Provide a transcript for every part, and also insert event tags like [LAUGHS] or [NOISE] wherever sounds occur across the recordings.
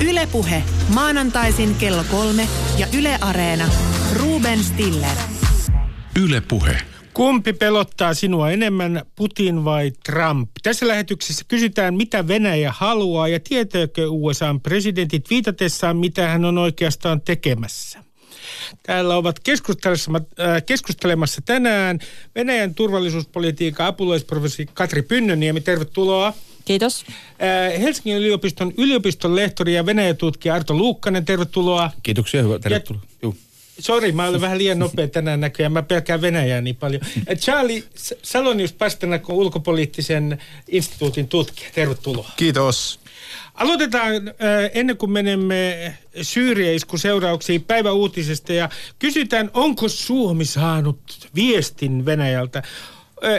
Ylepuhe maanantaisin kello kolme ja Yle Areena. Ruben Stiller. Ylepuhe. Kumpi pelottaa sinua enemmän, Putin vai Trump? Tässä lähetyksessä kysytään, mitä Venäjä haluaa ja tietääkö USAn presidentit viitatessaan, mitä hän on oikeastaan tekemässä. Täällä ovat keskustelemassa, äh, keskustelemassa tänään Venäjän turvallisuuspolitiikan apulaisprofessori Katri Pynnöniemi. Tervetuloa. Kiitos. Äh, Helsingin yliopiston yliopiston lehtori ja Venäjä-tutkija Arto Luukkanen, tervetuloa. Kiitoksia, hyvä, tervetuloa. Ja, Sori, mä olen vähän liian nopea tänään näköjään. Mä pelkään Venäjää niin paljon. Äh, Charlie Salonius Pasternak on ulkopoliittisen instituutin tutkija. Tervetuloa. Kiitos. Aloitetaan äh, ennen kuin menemme Syyriä-iskun seurauksiin päiväuutisesta ja kysytään, onko Suomi saanut viestin Venäjältä?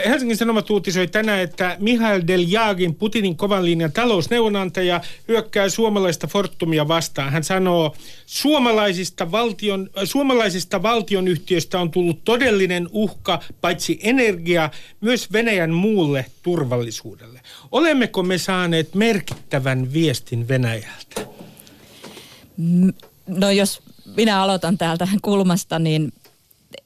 Helsingin Sanomat uutisoi tänään, että Mihail Deljagin, Putinin kovan linjan talousneuvonantaja, hyökkää suomalaista Fortumia vastaan. Hän sanoo, suomalaisista, valtion, suomalaisista valtionyhtiöistä on tullut todellinen uhka paitsi energia, myös Venäjän muulle turvallisuudelle. Olemmeko me saaneet merkittävän viestin Venäjältä? No jos minä aloitan täältä kulmasta, niin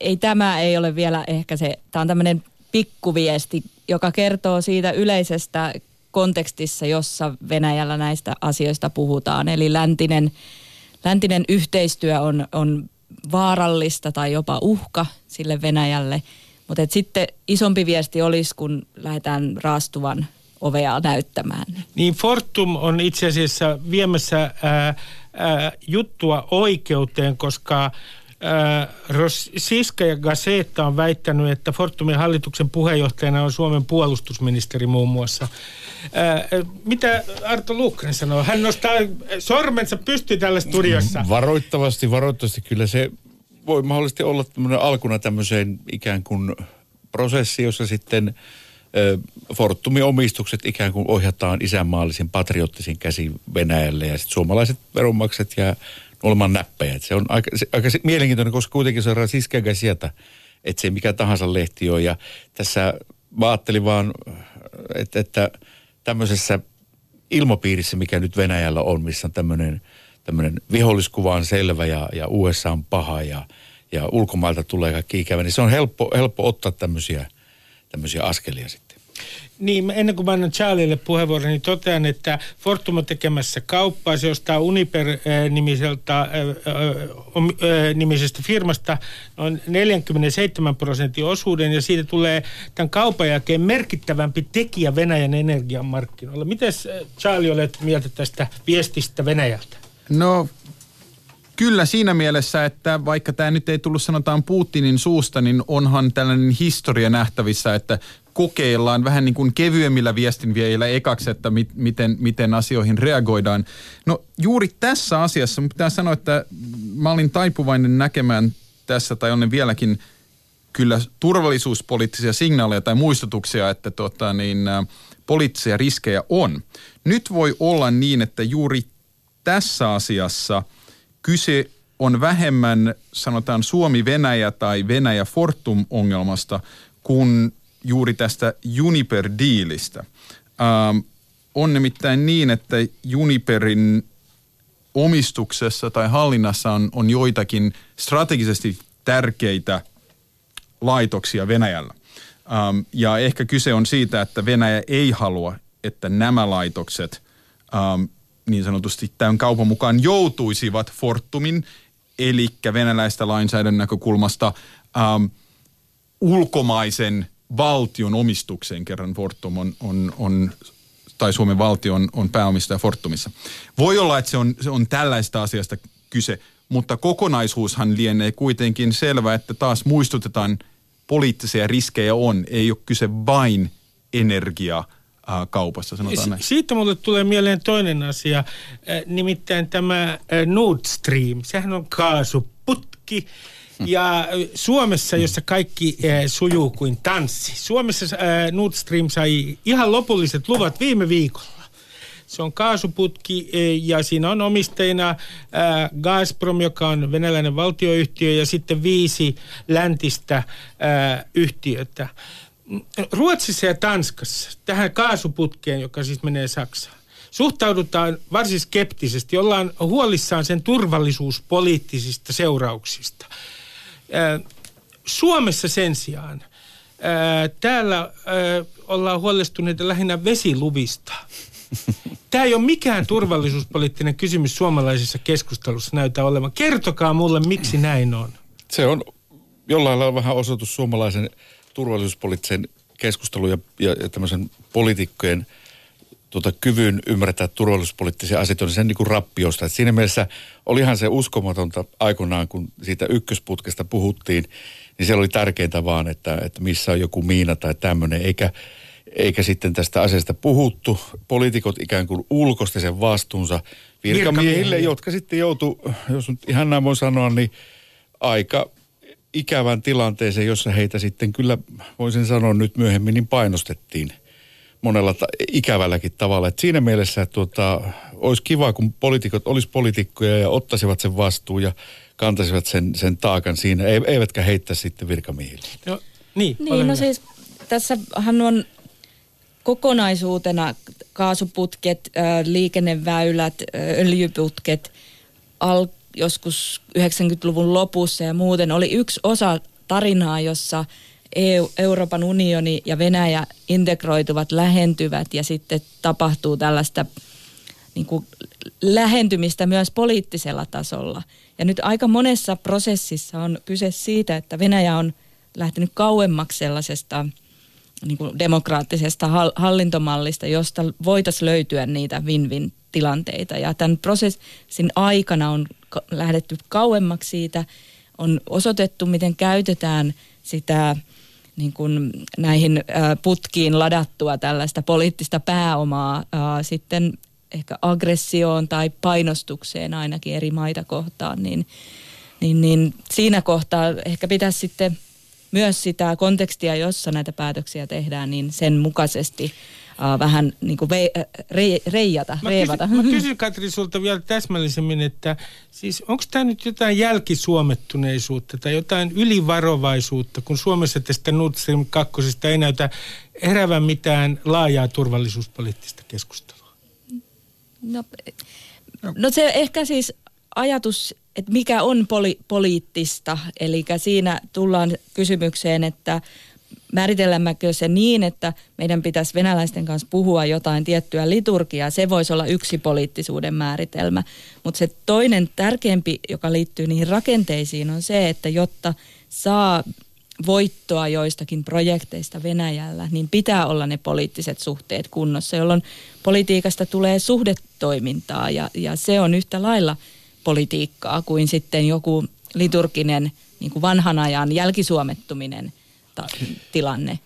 ei tämä ei ole vielä ehkä se, tämä on tämmöinen pikkuviesti, joka kertoo siitä yleisestä kontekstissa, jossa Venäjällä näistä asioista puhutaan. Eli läntinen, läntinen yhteistyö on, on vaarallista tai jopa uhka sille Venäjälle. Mutta sitten isompi viesti olisi, kun lähdetään raastuvan ovea näyttämään. Niin Fortum on itse asiassa viemässä ää, ää, juttua oikeuteen, koska Siska ja Gazeta on väittänyt, että Fortumin hallituksen puheenjohtajana on Suomen puolustusministeri muun muassa. Mitä Arto Luukkanen sanoo? Hän nostaa sormensa pysty tällä studiossa. Varoittavasti, varoittavasti. Kyllä se voi mahdollisesti olla alkuna tämmöiseen ikään kuin prosessi, jossa sitten Fortumin omistukset ikään kuin ohjataan isänmaallisin patriottisin käsi Venäjälle ja sitten suomalaiset veronmaksat ja olemaan näppejä. Se on aika, se, aika mielenkiintoinen, koska kuitenkin se on siskääkä sieltä, että se mikä tahansa lehti ole. Ja tässä mä ajattelin vaan, että, että tämmöisessä ilmapiirissä, mikä nyt Venäjällä on, missä on tämmöinen, tämmöinen viholliskuva on selvä ja, ja USA on paha ja, ja ulkomailta tulee kaikki ikävä, niin se on helppo, helppo ottaa tämmöisiä, tämmöisiä askelia sitten. Niin, ennen kuin mä annan Charlieille puheenvuoron, niin totean, että Fortum on tekemässä kauppaa. Se ostaa Uniper-nimiseltä, äh, äh, nimisestä firmasta noin 47 prosentin osuuden, ja siitä tulee tämän kaupan jälkeen merkittävämpi tekijä Venäjän energiamarkkinoilla. Miten Charlie olet mieltä tästä viestistä Venäjältä? No Kyllä siinä mielessä, että vaikka tämä nyt ei tullut sanotaan Putinin suusta, niin onhan tällainen historia nähtävissä, että kokeillaan vähän niin kuin kevyemmillä viestinviejillä ekaksi, että mit, miten, miten asioihin reagoidaan. No juuri tässä asiassa pitää sanoa, että mä olin taipuvainen näkemään tässä, tai on vieläkin kyllä turvallisuuspoliittisia signaaleja tai muistutuksia, että tota, niin, ä, poliittisia riskejä on. Nyt voi olla niin, että juuri tässä asiassa kyse on vähemmän, sanotaan Suomi-Venäjä tai Venäjä-Fortum-ongelmasta, kuin juuri tästä Juniper-diilistä. Ähm, on nimittäin niin, että Juniperin omistuksessa tai hallinnassa on, on joitakin strategisesti tärkeitä laitoksia Venäjällä. Ähm, ja ehkä kyse on siitä, että Venäjä ei halua, että nämä laitokset ähm, niin sanotusti tämän kaupan mukaan joutuisivat Fortumin, eli venäläistä lainsäädännön näkökulmasta ähm, ulkomaisen valtion omistukseen kerran Fortum on, on, on tai Suomen valtio on, on pääomistaja Fortumissa. Voi olla, että se on, se on tällaista asiasta kyse, mutta kokonaisuushan lienee kuitenkin selvä, että taas muistutetaan, poliittisia riskejä on. Ei ole kyse vain energia kaupassa, sanotaan näin. Siitä mulle tulee mieleen toinen asia, nimittäin tämä Nord Stream. Sehän on kaasuputki, [LAUGHS] ja Suomessa, jossa kaikki sujuu kuin tanssi. Suomessa Nord Stream sai ihan lopulliset luvat viime viikolla. Se on kaasuputki ja siinä on omistajina Gazprom, joka on venäläinen valtioyhtiö, ja sitten viisi läntistä yhtiötä. Ruotsissa ja Tanskassa tähän kaasuputkeen, joka siis menee Saksaan, suhtaudutaan varsin skeptisesti, ollaan huolissaan sen turvallisuuspoliittisista seurauksista. Suomessa sen sijaan täällä ollaan huolestuneita lähinnä vesiluvista. Tämä ei ole mikään turvallisuuspoliittinen kysymys suomalaisessa keskustelussa näytä olevan. Kertokaa mulle, miksi näin on. Se on jollain lailla vähän osoitus suomalaisen turvallisuuspoliittisen keskustelun ja, ja, ja tämmöisen poliitikkojen tuota, kyvyn ymmärtää turvallisuuspoliittisia asioita, niin sen niin kuin rappiosta. Et siinä mielessä olihan se uskomatonta aikoinaan, kun siitä ykkösputkesta puhuttiin, niin siellä oli tärkeintä vaan, että, että missä on joku miina tai tämmöinen, eikä, eikä sitten tästä asiasta puhuttu. Poliitikot ikään kuin ulkosti sen vastuunsa virkamiehille, virkamiehille. jotka sitten joutu, jos nyt ihan näin voi sanoa, niin aika ikävän tilanteeseen, jossa heitä sitten kyllä, voisin sanoa nyt myöhemmin, niin painostettiin monella ta- ikävälläkin tavalla. Et siinä mielessä että tuota, olisi kiva, kun poliitikot olisi poliitikkoja ja ottaisivat sen vastuun ja kantaisivat sen, sen taakan siinä, eivätkä heittää sitten virkamiehille. No, niin, niin no siis tässähän on kokonaisuutena kaasuputket, liikenneväylät, öljyputket, al- joskus 90-luvun lopussa ja muuten oli yksi osa tarinaa, jossa EU, Euroopan unioni ja Venäjä integroituvat, lähentyvät ja sitten tapahtuu tällaista niin kuin lähentymistä myös poliittisella tasolla. Ja nyt aika monessa prosessissa on kyse siitä, että Venäjä on lähtenyt kauemmaksi sellaisesta niin kuin demokraattisesta hallintomallista, josta voitaisiin löytyä niitä win-win tilanteita. Ja tämän prosessin aikana on lähdetty kauemmaksi siitä, on osoitettu, miten käytetään sitä niin kuin näihin putkiin ladattua tällaista poliittista pääomaa sitten ehkä aggressioon tai painostukseen ainakin eri maita kohtaan, niin, niin, niin siinä kohtaa ehkä pitäisi sitten myös sitä kontekstia, jossa näitä päätöksiä tehdään, niin sen mukaisesti uh, vähän niin kuin ve, re, reijata, mä reivata. Kysyn, mä [LAUGHS] kysyn Katri sulta vielä täsmällisemmin, että siis onko tämä nyt jotain jälkisuomettuneisuutta tai jotain ylivarovaisuutta, kun Suomessa tästä Nord Stream 2 ei näytä erävän mitään laajaa turvallisuuspoliittista keskustelua? No, no se ehkä siis ajatus, että mikä on poli- poliittista, eli siinä tullaan kysymykseen, että määritellämmekö se niin, että meidän pitäisi venäläisten kanssa puhua jotain tiettyä liturgiaa, se voisi olla yksi poliittisuuden määritelmä. Mutta se toinen tärkeämpi, joka liittyy niihin rakenteisiin, on se, että jotta saa voittoa joistakin projekteista Venäjällä, niin pitää olla ne poliittiset suhteet kunnossa, jolloin politiikasta tulee suhdetoimintaa ja, ja se on yhtä lailla politiikkaa kuin sitten joku liturginen niin kuin vanhan ajan jälkisuomettuminen – ta- tilanne.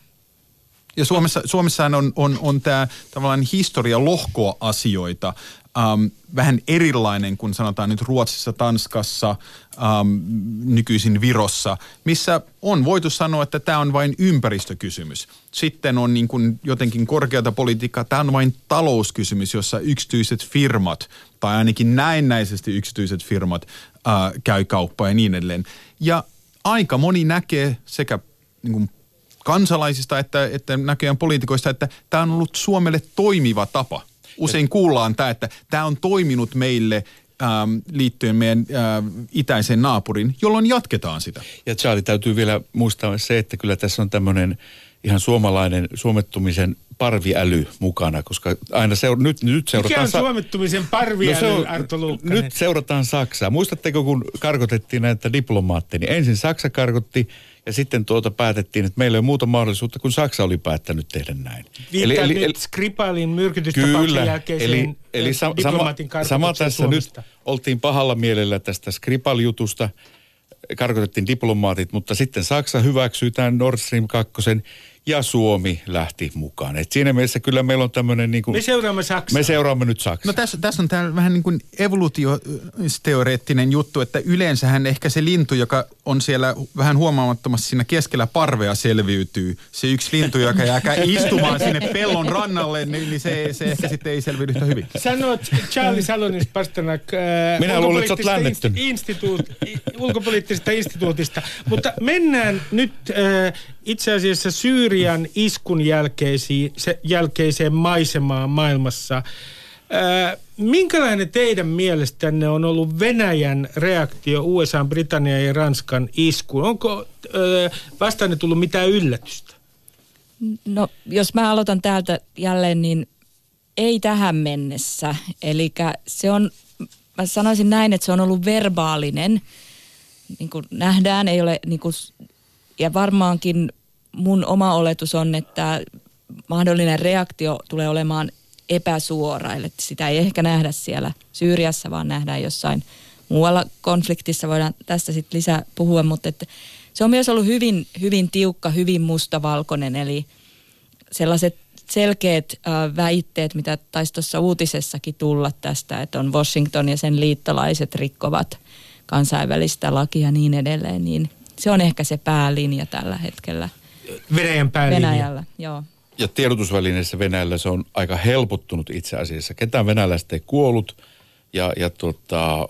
Ja Suomessa, Suomessahan on, on, on tämä tavallaan historia lohkoa asioita ähm, vähän erilainen kuin sanotaan nyt Ruotsissa, Tanskassa, ähm, nykyisin Virossa, missä on voitu sanoa, että tämä on vain ympäristökysymys. Sitten on niin kuin jotenkin korkeata politiikkaa, tämä on vain talouskysymys, jossa yksityiset firmat, tai ainakin näennäisesti yksityiset firmat, äh, käy kauppaa ja niin edelleen. Ja aika moni näkee sekä niin kuin kansalaisista että, että näköjään poliitikoista, että tämä on ollut Suomelle toimiva tapa. Usein kuullaan tämä, että tämä on toiminut meille ähm, liittyen meidän äh, itäisen naapurin, jolloin jatketaan sitä. Ja Charlie täytyy vielä muistaa se, että kyllä tässä on tämmöinen ihan suomalainen suomettumisen parviäly mukana, koska aina seur- nyt, nyt seurataan... Mikä on suomettumisen parviäly, no on, Arto Nyt seurataan Saksaa. Muistatteko, kun karkotettiin näitä diplomaatteja, niin ensin Saksa karkotti ja sitten tuota päätettiin, että meillä ei ole muuta mahdollisuutta, kun Saksa oli päättänyt tehdä näin. eli, eli, eli, Skripalin myrkytystapauksen jälkeiseen eli, eli sa, sama, sama tässä Suomesta. nyt oltiin pahalla mielellä tästä Skripal-jutusta, karkotettiin diplomaatit, mutta sitten Saksa hyväksyi tämän Nord Stream 2 ja Suomi lähti mukaan. Et siinä mielessä kyllä meillä on tämmöinen... Niin kuin, me seuraamme Saksaa. Me seuraamme nyt Saksaa. No tässä, tässä on tämä vähän niin kuin evoluutioteoreettinen juttu, että yleensähän ehkä se lintu, joka on siellä vähän huomaamattomasti siinä keskellä parvea selviytyy. Se yksi lintu, joka jää istumaan sinne pellon rannalle, niin, niin se, se ehkä sitten ei selviydy yhtä hyvin. Sanot Charlie [LAUGHS] Salonis Pasternak äh, Minä luulen, että olet instituut, ulkopoliittisesta instituutista. Mutta mennään nyt äh, itse asiassa Syyrian iskun jälkeisiin, se, jälkeiseen maisemaan maailmassa. Ää, minkälainen teidän mielestänne on ollut Venäjän reaktio USA, Britannian ja Ranskan iskuun? Onko ää, vastaanne tullut mitään yllätystä? No, jos mä aloitan täältä jälleen, niin ei tähän mennessä. Eli se on, mä sanoisin näin, että se on ollut verbaalinen. Niin kuin nähdään, ei ole, niin kuin, ja varmaankin mun oma oletus on, että mahdollinen reaktio tulee olemaan epäsuora. Eli sitä ei ehkä nähdä siellä Syyriassa, vaan nähdään jossain muualla konfliktissa. Voidaan tästä sitten lisää puhua, mutta että se on myös ollut hyvin, hyvin tiukka, hyvin mustavalkoinen, eli sellaiset selkeät äh, väitteet, mitä taisi tuossa uutisessakin tulla tästä, että on Washington ja sen liittolaiset rikkovat kansainvälistä lakia ja niin edelleen, niin se on ehkä se päälinja tällä hetkellä. Venäjän päälinja. Venäjällä, joo. Ja tiedotusvälineessä Venäjällä se on aika helpottunut itse asiassa. Ketään venäläistä ei kuollut ja, ja tota,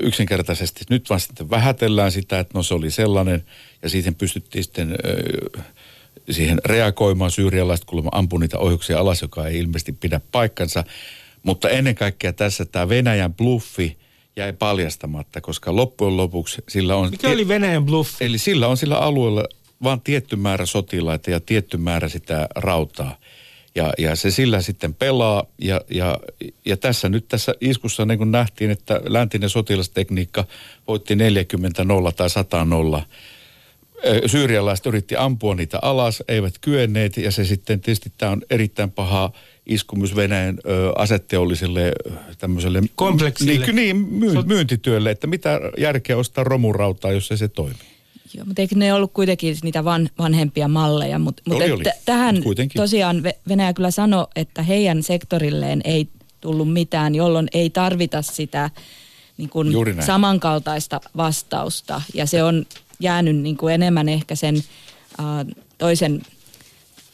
yksinkertaisesti nyt vaan sitten vähätellään sitä, että no se oli sellainen ja siihen pystyttiin sitten siihen reagoimaan. Syyrialaiset kuulemma ampui niitä ohjuksia alas, joka ei ilmeisesti pidä paikkansa. Mutta ennen kaikkea tässä tämä Venäjän bluffi jäi paljastamatta, koska loppujen lopuksi sillä on... Mikä oli Venäjän bluffi? Eli sillä on sillä alueella vain tietty määrä sotilaita ja tietty määrä sitä rautaa. Ja, ja se sillä sitten pelaa ja, ja, ja tässä nyt tässä iskussa niin kuin nähtiin, että läntinen sotilastekniikka voitti 40-0 tai 100-0 syyrialaiset yritti ampua niitä alas, eivät kyenneet ja se sitten tietysti tämä on erittäin paha isku myös Venäjän ö, asetteolliselle tämmöiselle... Kompleksille. Niin, niin myy, myyntityölle, että mitä järkeä ostaa romurautaa, jos ei se toimi. Joo, mutta eikö ne ollut kuitenkin niitä van, vanhempia malleja, mutta, oli, mutta oli. tähän Mut kuitenkin. tosiaan Venäjä kyllä sanoi, että heidän sektorilleen ei tullut mitään, jolloin ei tarvita sitä niin kuin samankaltaista vastausta. Ja se on jäänyt niin kuin enemmän ehkä sen uh, toisen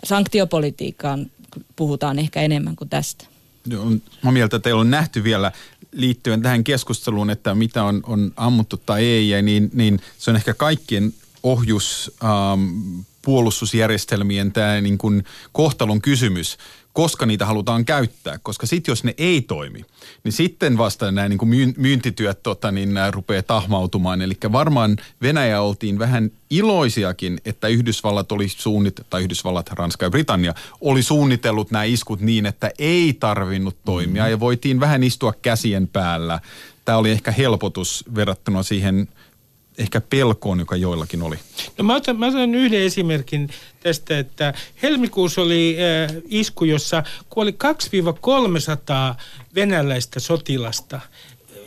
sanktiopolitiikkaan puhutaan ehkä enemmän kuin tästä. Joo, Mä mieltä, että ei ole nähty vielä liittyen tähän keskusteluun, että mitä on, on ammuttu tai ei, niin, niin se on ehkä kaikkien ohjus, ähm, puolustusjärjestelmien tämä niin kuin kohtalon kysymys, koska niitä halutaan käyttää. Koska sitten jos ne ei toimi, niin sitten vasta nämä niin kuin myyn- myyntityöt tota, niin nämä rupeaa tahmautumaan. Eli varmaan Venäjä oltiin vähän iloisiakin, että Yhdysvallat oli suunnit tai Yhdysvallat, Ranska ja Britannia oli suunnitellut nämä iskut niin, että ei tarvinnut toimia mm. ja voitiin vähän istua käsien päällä. Tämä oli ehkä helpotus verrattuna siihen ehkä pelkoon, joka joillakin oli. No mä otan, mä otan yhden esimerkin tästä, että helmikuussa oli äh, isku, jossa kuoli 2-300 venäläistä sotilasta äh,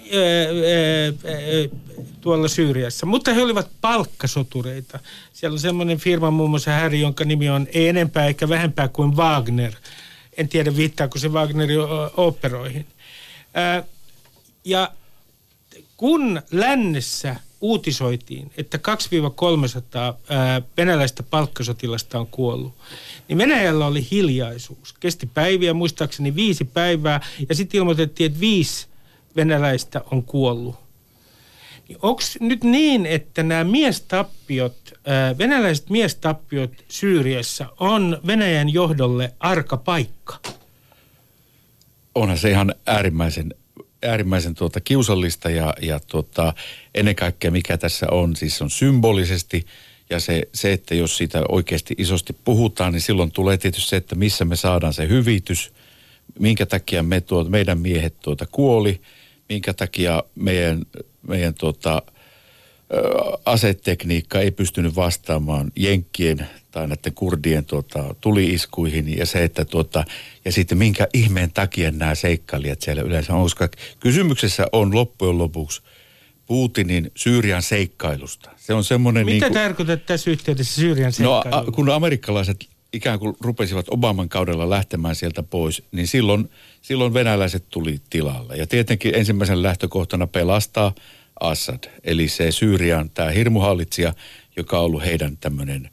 äh, äh, tuolla Syyriassa, mutta he olivat palkkasotureita. Siellä on semmoinen firma muun muassa Häri, jonka nimi on ei enempää eikä vähempää kuin Wagner. En tiedä viittaako se Wagnerin operoihin. Ja kun lännessä uutisoitiin, että 2-300 ää, venäläistä palkkasotilasta on kuollut, niin Venäjällä oli hiljaisuus. Kesti päiviä, muistaakseni viisi päivää, ja sitten ilmoitettiin, että viisi venäläistä on kuollut. Niin Onko nyt niin, että nämä miestappiot, venäläiset miestappiot Syyriassa on Venäjän johdolle arka paikka? onhan se ihan äärimmäisen, äärimmäisen tuota kiusallista ja, ja tuota, ennen kaikkea mikä tässä on, siis on symbolisesti ja se, se, että jos siitä oikeasti isosti puhutaan, niin silloin tulee tietysti se, että missä me saadaan se hyvitys, minkä takia me tuota, meidän miehet tuota kuoli, minkä takia meidän, meidän tuota, asetekniikka ei pystynyt vastaamaan jenkkien tai näiden kurdien tuota, tuli-iskuihin ja se, että tuota, ja sitten minkä ihmeen takia nämä seikkailijat siellä yleensä on, koska kysymyksessä on loppujen lopuksi Putinin Syyrian seikkailusta. Se on semmoinen Mitä niin kuin, tarkoitat tässä yhteydessä Syyrian No seikkailulla? a, kun amerikkalaiset ikään kuin rupesivat Obaman kaudella lähtemään sieltä pois, niin silloin, silloin venäläiset tuli tilalle. Ja tietenkin ensimmäisen lähtökohtana pelastaa Assad, eli se Syyrian tämä hirmuhallitsija, joka on ollut heidän tämmöinen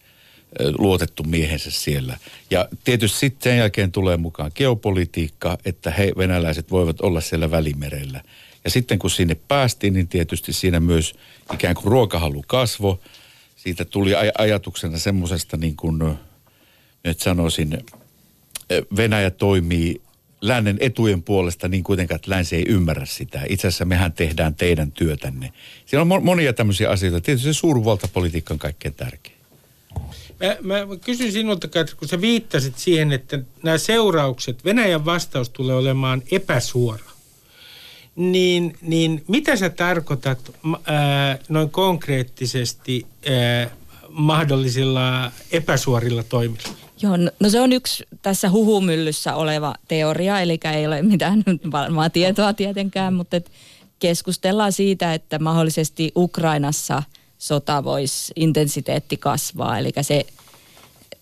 luotettu miehensä siellä. Ja tietysti sitten sen jälkeen tulee mukaan geopolitiikka, että he venäläiset voivat olla siellä välimerellä. Ja sitten kun sinne päästiin, niin tietysti siinä myös ikään kuin ruokahalu kasvo. Siitä tuli aj- ajatuksena semmoisesta niin kuin, nyt sanoisin, Venäjä toimii lännen etujen puolesta niin kuitenkaan, että länsi ei ymmärrä sitä. Itse asiassa mehän tehdään teidän työtänne. Siellä on monia tämmöisiä asioita. Tietysti se suurvaltapolitiikka on kaikkein tärkein. Mä, mä kysyn sinulta, Katri, kun sä viittasit siihen, että nämä seuraukset, Venäjän vastaus tulee olemaan epäsuora. Niin, niin mitä sä tarkoitat ää, noin konkreettisesti ää, mahdollisilla epäsuorilla toimilla? Joo, no, no se on yksi tässä huhumyllyssä oleva teoria, eli ei ole mitään [LAUGHS] varmaa tietoa tietenkään, mutta et keskustellaan siitä, että mahdollisesti Ukrainassa sota voisi intensiteetti kasvaa, eli se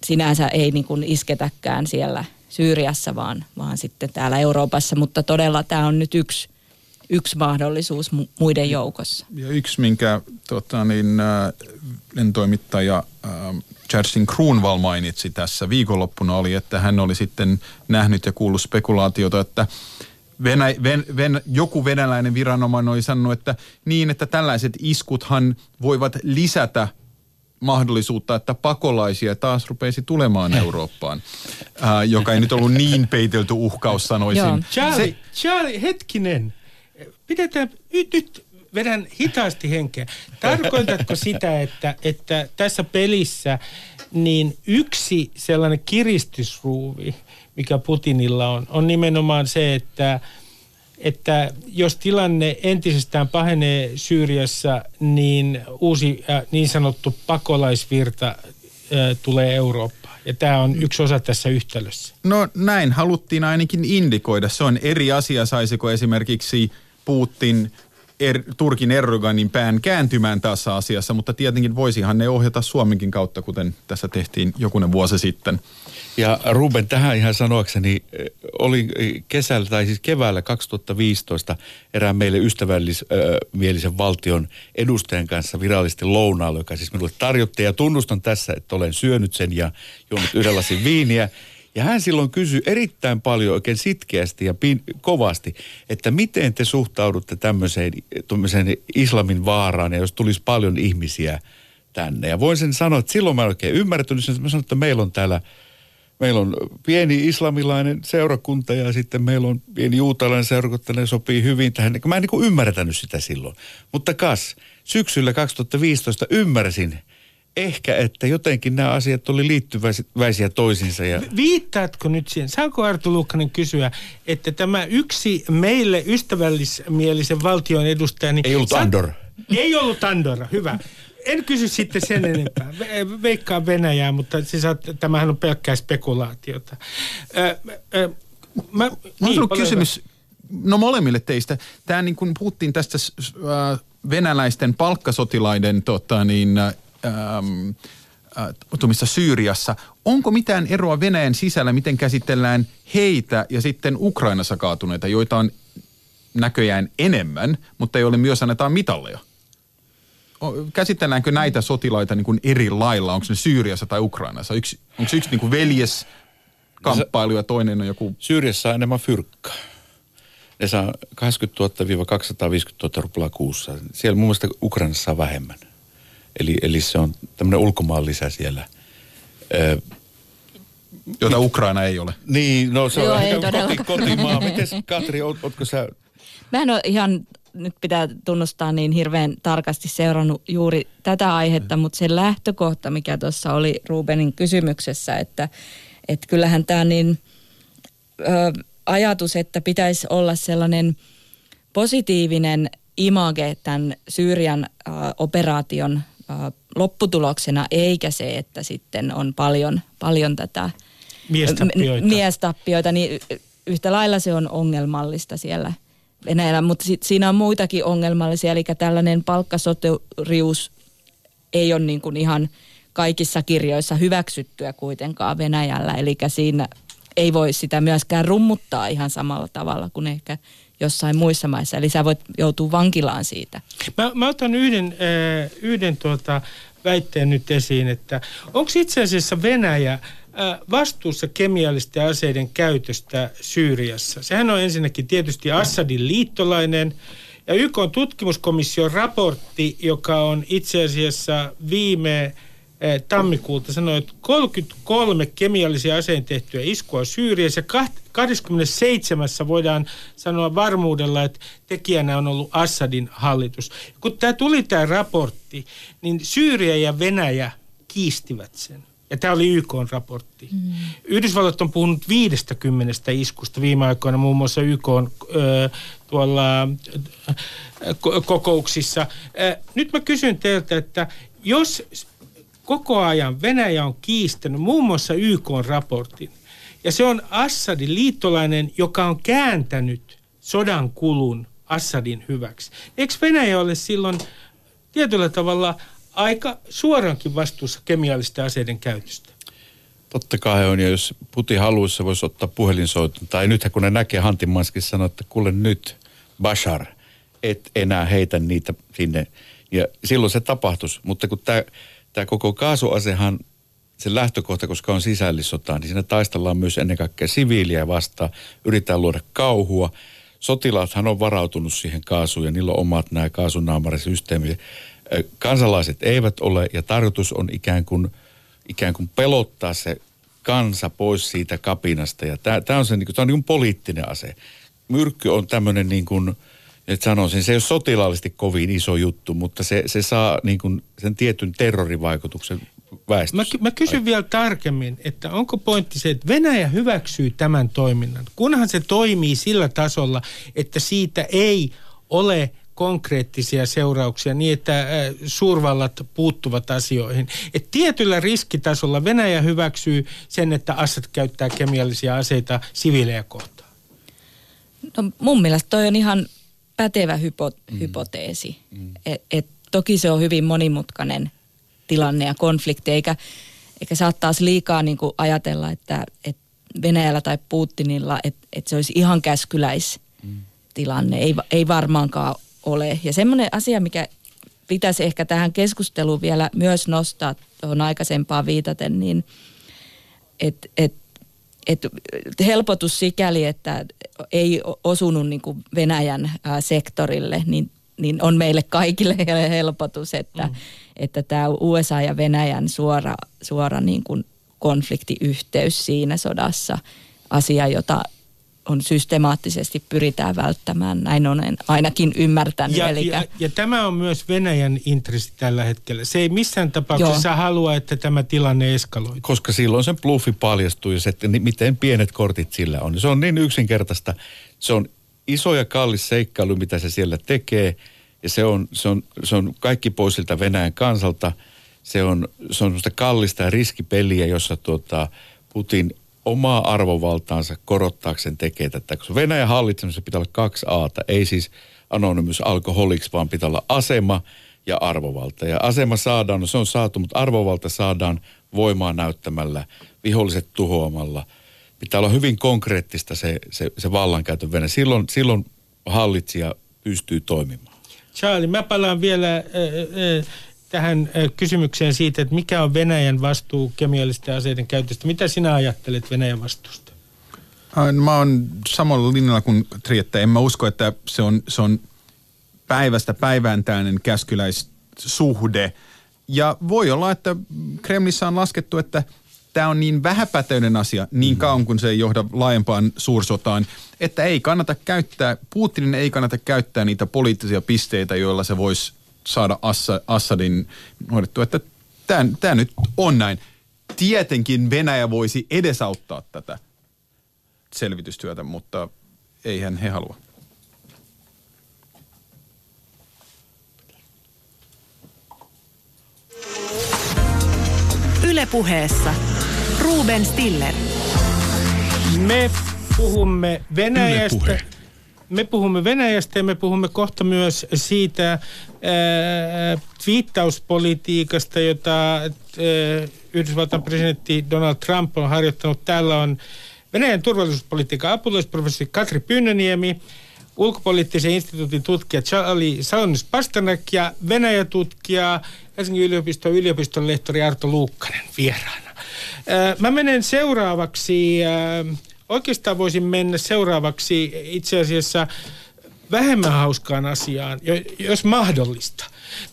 sinänsä ei niin kuin isketäkään siellä Syyriassa, vaan, vaan sitten täällä Euroopassa, mutta todella tämä on nyt yksi, yksi mahdollisuus muiden joukossa. Ja yksi, minkä tota, niin, äh, lentoimittaja äh, Kerstin Kruunval mainitsi tässä viikonloppuna oli, että hän oli sitten nähnyt ja kuullut spekulaatiota, että Venä, ven, ven, joku venäläinen viranomainen oli sanonut, että niin, että tällaiset iskuthan voivat lisätä mahdollisuutta, että pakolaisia taas rupeisi tulemaan Eurooppaan, äh, joka ei nyt ollut niin peitelty uhkaus, sanoisin. Charlie, Se, Charlie, hetkinen. Pidetään nyt, nyt vedän hitaasti henkeä. Tarkoitatko sitä, että, että tässä pelissä niin yksi sellainen kiristysruuvi, mikä Putinilla on, on nimenomaan se, että, että jos tilanne entisestään pahenee Syyriassa, niin uusi äh, niin sanottu pakolaisvirta äh, tulee Eurooppaan. Ja tämä on yksi osa tässä yhtälössä. No näin haluttiin ainakin indikoida. Se on eri asia, saisiko esimerkiksi Putin er, Turkin Erdoganin pään kääntymään tässä asiassa, mutta tietenkin voisihan ne ohjata Suomenkin kautta, kuten tässä tehtiin jokunen vuosi sitten. Ja Ruben, tähän ihan sanoakseni, eh, oli kesällä tai siis keväällä 2015 erään meille ystävällisen valtion edustajan kanssa virallisesti lounaalla, joka siis minulle tarjotti ja tunnustan tässä, että olen syönyt sen ja juonut yhden lasin viiniä. Ja hän silloin kysyi erittäin paljon oikein sitkeästi ja pin, kovasti, että miten te suhtaudutte tämmöiseen, islamin vaaraan ja jos tulisi paljon ihmisiä tänne. Ja voin sen sanoa, että silloin mä en oikein ymmärtänyt sen, että mä sanoin, että meillä on täällä Meillä on pieni islamilainen seurakunta ja sitten meillä on pieni juutalainen seurakunta, ne sopii hyvin tähän. Mä en niin ymmärtänyt sitä silloin. Mutta kas, syksyllä 2015 ymmärsin, ehkä, että jotenkin nämä asiat oli liittyväisiä toisiinsa. Ja... Viittaatko nyt siihen? Saanko Arto Luukkanen kysyä, että tämä yksi meille ystävällismielisen valtion edustaja... Niin ei ollut Andor. Ei ollut Andorra, hyvä. En kysy sitten sen enempää. Veikkaa Venäjää, mutta siis, tämähän on pelkkää spekulaatiota. Ö, ö, mä, niin, kysymys, no molemmille teistä. Tämä niin kuin puhuttiin tästä äh, venäläisten palkkasotilaiden tota, niin, ähm, äh, Syyriassa. Onko mitään eroa Venäjän sisällä, miten käsitellään heitä ja sitten Ukrainassa kaatuneita, joita on näköjään enemmän, mutta ei ole myös annetaan mitalleja? Käsitelläänkö näitä sotilaita niin kuin eri lailla? Onko ne Syyriassa tai Ukrainassa? Yksi, onko se yksi niin kuin veljes kamppailu ja toinen on joku... Syyriassa on enemmän fyrkkaa. Ne saa 80 000-250 000 ruplaa kuussa. Siellä mun mielestä Ukrainassa saa vähemmän. Eli, eli se on tämmöinen ulkomaan lisä siellä. Ö, Jota Ukraina ei ole. Niin, no se Joo, on koti, kotimaa. Miten Katri, oot, ootko sä... Mä en ole ihan, nyt pitää tunnustaa niin hirveän tarkasti seurannut juuri tätä aihetta, mutta se lähtökohta, mikä tuossa oli Rubenin kysymyksessä, että, että kyllähän tämä niin ö, ajatus, että pitäisi olla sellainen positiivinen image tämän Syyrian ö, operaation lopputuloksena, eikä se, että sitten on paljon, paljon tätä miestappioita. miestappioita, niin yhtä lailla se on ongelmallista siellä Venäjällä, mutta sit siinä on muitakin ongelmallisia, eli tällainen palkkasoturius ei ole niin kuin ihan kaikissa kirjoissa hyväksyttyä kuitenkaan Venäjällä, eli siinä ei voi sitä myöskään rummuttaa ihan samalla tavalla kuin ehkä jossain muissa maissa. Eli sä voit joutua vankilaan siitä. Mä, mä otan yhden, äh, yhden tuota väitteen nyt esiin, että onko itse asiassa Venäjä äh, vastuussa kemiallisten aseiden käytöstä Syyriassa? Sehän on ensinnäkin tietysti Assadin liittolainen, ja YK on tutkimuskomission raportti, joka on itse asiassa viime tammikuulta sanoi, että 33 kemiallisia aseen tehtyä iskua Syyriassa ja 27. voidaan sanoa varmuudella, että tekijänä on ollut Assadin hallitus. Kun tämä tuli tämä raportti, niin Syyria ja Venäjä kiistivät sen. Ja tämä oli YK-raportti. Mm. Yhdysvallat on puhunut 50 iskusta viime aikoina, muun muassa YK on, ö, tuolla ö, kokouksissa. Ö, nyt mä kysyn teiltä, että jos koko ajan Venäjä on kiistänyt muun muassa YK-raportin, ja se on Assadin liittolainen, joka on kääntänyt sodan kulun Assadin hyväksi. Eikö Venäjä ole silloin tietyllä tavalla aika suorankin vastuussa kemiallisten aseiden käytöstä? Totta kai on, ja jos Putin haluaisi, voisi ottaa puhelinsoiton. Tai nythän kun ne näkee Hantimanskin sanoa, että kuule nyt, Bashar, et enää heitä niitä sinne. Ja silloin se tapahtuisi. Mutta kun tämä tämä koko kaasuasehan, se lähtökohta, koska on sisällissota, niin siinä taistellaan myös ennen kaikkea siviiliä vastaan. Yritetään luoda kauhua. Sotilaathan on varautunut siihen kaasuun ja niillä on omat nämä kaasunaamarisysteemit. Kansalaiset eivät ole ja tarkoitus on ikään kuin, ikään kuin pelottaa se kansa pois siitä kapinasta. Ja tämä on se niin kuin, tämä on niin kuin poliittinen ase. Myrkky on tämmöinen niin kuin, että sanoisin, se ei ole sotilaallisesti kovin iso juttu, mutta se, se saa niin kuin sen tietyn terrorivaikutuksen väestössä. Mä, mä kysyn vielä tarkemmin, että onko pointti se, että Venäjä hyväksyy tämän toiminnan, kunhan se toimii sillä tasolla, että siitä ei ole konkreettisia seurauksia niin, että suurvallat puuttuvat asioihin. Et tietyllä riskitasolla Venäjä hyväksyy sen, että Assad käyttää kemiallisia aseita siviilejä kohtaan. No mun mielestä toi on ihan pätevä hypo, mm. hypoteesi. Mm. Et, et, toki se on hyvin monimutkainen tilanne ja konflikti, eikä, eikä saa taas liikaa niin kuin ajatella, että, että Venäjällä tai Putinilla, että, että se olisi ihan käskyläistilanne. Ei, ei varmaankaan ole. Ja semmoinen asia, mikä pitäisi ehkä tähän keskusteluun vielä myös nostaa tuohon aikaisempaan viitaten, niin että et et helpotus sikäli, että ei osunut niin kuin Venäjän ää, sektorille, niin, niin on meille kaikille [LAUGHS] helpotus, että, mm. että tämä USA ja Venäjän suora, suora niin kuin konfliktiyhteys siinä sodassa, asia, jota on systemaattisesti pyritään välttämään. Näin on ainakin ymmärtänyt. Ja, Elikkä... ja, ja tämä on myös Venäjän intressi tällä hetkellä. Se ei missään tapauksessa Joo. halua, että tämä tilanne eskaloituu. Koska silloin sen bluffi paljastuu ja se, että miten pienet kortit sillä on. Se on niin yksinkertaista. Se on iso ja kallis seikkailu, mitä se siellä tekee. Ja se on, se on, se on kaikki pois siltä Venäjän kansalta. Se on, se on semmoista kallista riskipeliä, jossa tuota, Putin omaa arvovaltaansa korottaakseen tekee tätä. Koska Venäjän hallitsemisessa pitää olla kaksi aata, ei siis anonymous alkoholiksi, vaan pitää olla asema ja arvovalta. Ja asema saadaan, no se on saatu, mutta arvovalta saadaan voimaa näyttämällä, viholliset tuhoamalla. Pitää olla hyvin konkreettista se, se, se vallankäytön Venäjä. Silloin, silloin hallitsija pystyy toimimaan. Charlie, mä palaan vielä äh, äh, tähän kysymykseen siitä, että mikä on Venäjän vastuu kemiallisten aseiden käytöstä. Mitä sinä ajattelet Venäjän vastuusta? Mä oon samalla linjalla kuin Triette. En mä usko, että se on, se on päivästä päiväntäinen käskyläissuhde. Ja voi olla, että Kremlissä on laskettu, että tämä on niin vähäpätöinen asia niin kauan kuin se ei johda laajempaan suursotaan, että ei kannata käyttää, Putinin ei kannata käyttää niitä poliittisia pisteitä, joilla se voisi saada Assa, Assadin hoidettua, että tämä nyt on näin. Tietenkin Venäjä voisi edesauttaa tätä selvitystyötä, mutta eihän he halua. Ylepuheessa Ruben Stiller. Me puhumme Venäjästä. Yle puhe me puhumme Venäjästä ja me puhumme kohta myös siitä viittauspolitiikasta, jota ää, Yhdysvaltain presidentti Donald Trump on harjoittanut. Täällä on Venäjän turvallisuuspolitiikan apulaisprofessori Katri Pynnöniemi, ulkopoliittisen instituutin tutkija Charlie Saunis Pasternak ja Venäjä-tutkija Helsingin yliopiston yliopiston lehtori Arto Luukkanen vieraana. Mä menen seuraavaksi Oikeastaan voisin mennä seuraavaksi itse asiassa vähemmän hauskaan asiaan, jos mahdollista.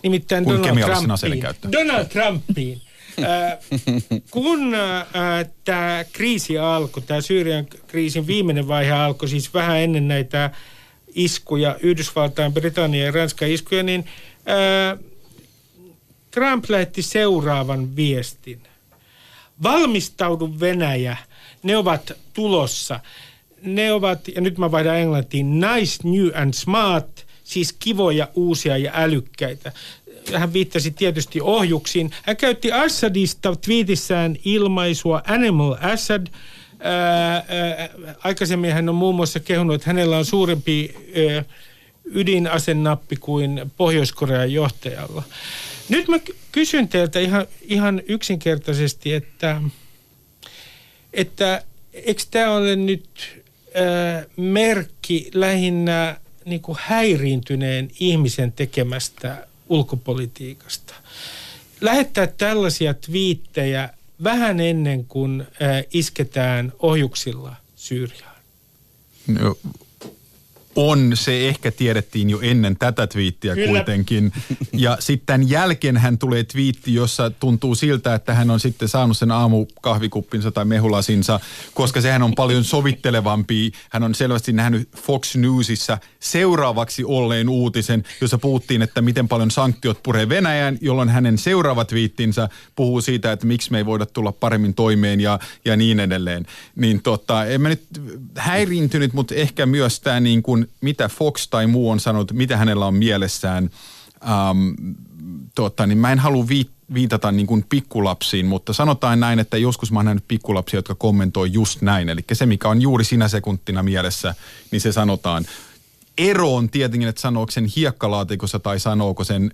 Nimittäin Donald Trumpiin. Donald Trumpiin. Äh, kun äh, tämä kriisi alkoi, tämä Syyrian kriisin viimeinen vaihe alkoi, siis vähän ennen näitä iskuja, Yhdysvaltain, Britannian ja Ranskan iskuja, niin äh, Trump lähetti seuraavan viestin. Valmistaudu Venäjä, ne ovat tulossa. Ne ovat, ja nyt mä vaihdan englantiin, nice, new and smart, siis kivoja, uusia ja älykkäitä hän viittasi tietysti ohjuksiin. Hän käytti Assadista twiitissään ilmaisua Animal Assad. Ää, ää, aikaisemmin hän on muun muassa kehunut, että hänellä on suurempi ää, ydinasennappi kuin Pohjois-Korean johtajalla. Nyt mä kysyn teiltä ihan, ihan yksinkertaisesti, että, että eikö tämä ole nyt ää, merkki lähinnä niin kuin häiriintyneen ihmisen tekemästä ulkopolitiikasta. Lähettää tällaisia twiittejä vähän ennen kuin äh, isketään ohjuksilla Syyriaan. No, on, se ehkä tiedettiin jo ennen tätä twiittiä Kyllä. kuitenkin. Ja [LAUGHS] sitten jälkeen hän tulee twiitti, jossa tuntuu siltä, että hän on sitten saanut sen aamukahvikuppinsa tai mehulasinsa, koska sehän on paljon sovittelevampi. Hän on selvästi nähnyt Fox Newsissa seuraavaksi olleen uutisen, jossa puhuttiin, että miten paljon sanktiot puree Venäjään, jolloin hänen seuraava twiittinsä puhuu siitä, että miksi me ei voida tulla paremmin toimeen ja, ja niin edelleen. Niin tota, en mä nyt häiriintynyt, mutta ehkä myös tämä niin kuin mitä Fox tai muu on sanonut, mitä hänellä on mielessään. Ähm, tota, niin mä en halua viitata niin kuin pikkulapsiin, mutta sanotaan näin, että joskus mä oon nähnyt pikkulapsia, jotka kommentoi just näin. Eli se, mikä on juuri sinä sekuntina mielessä, niin se sanotaan. Ero on tietenkin, että sanooko sen hiekkalaatikossa tai sanooko sen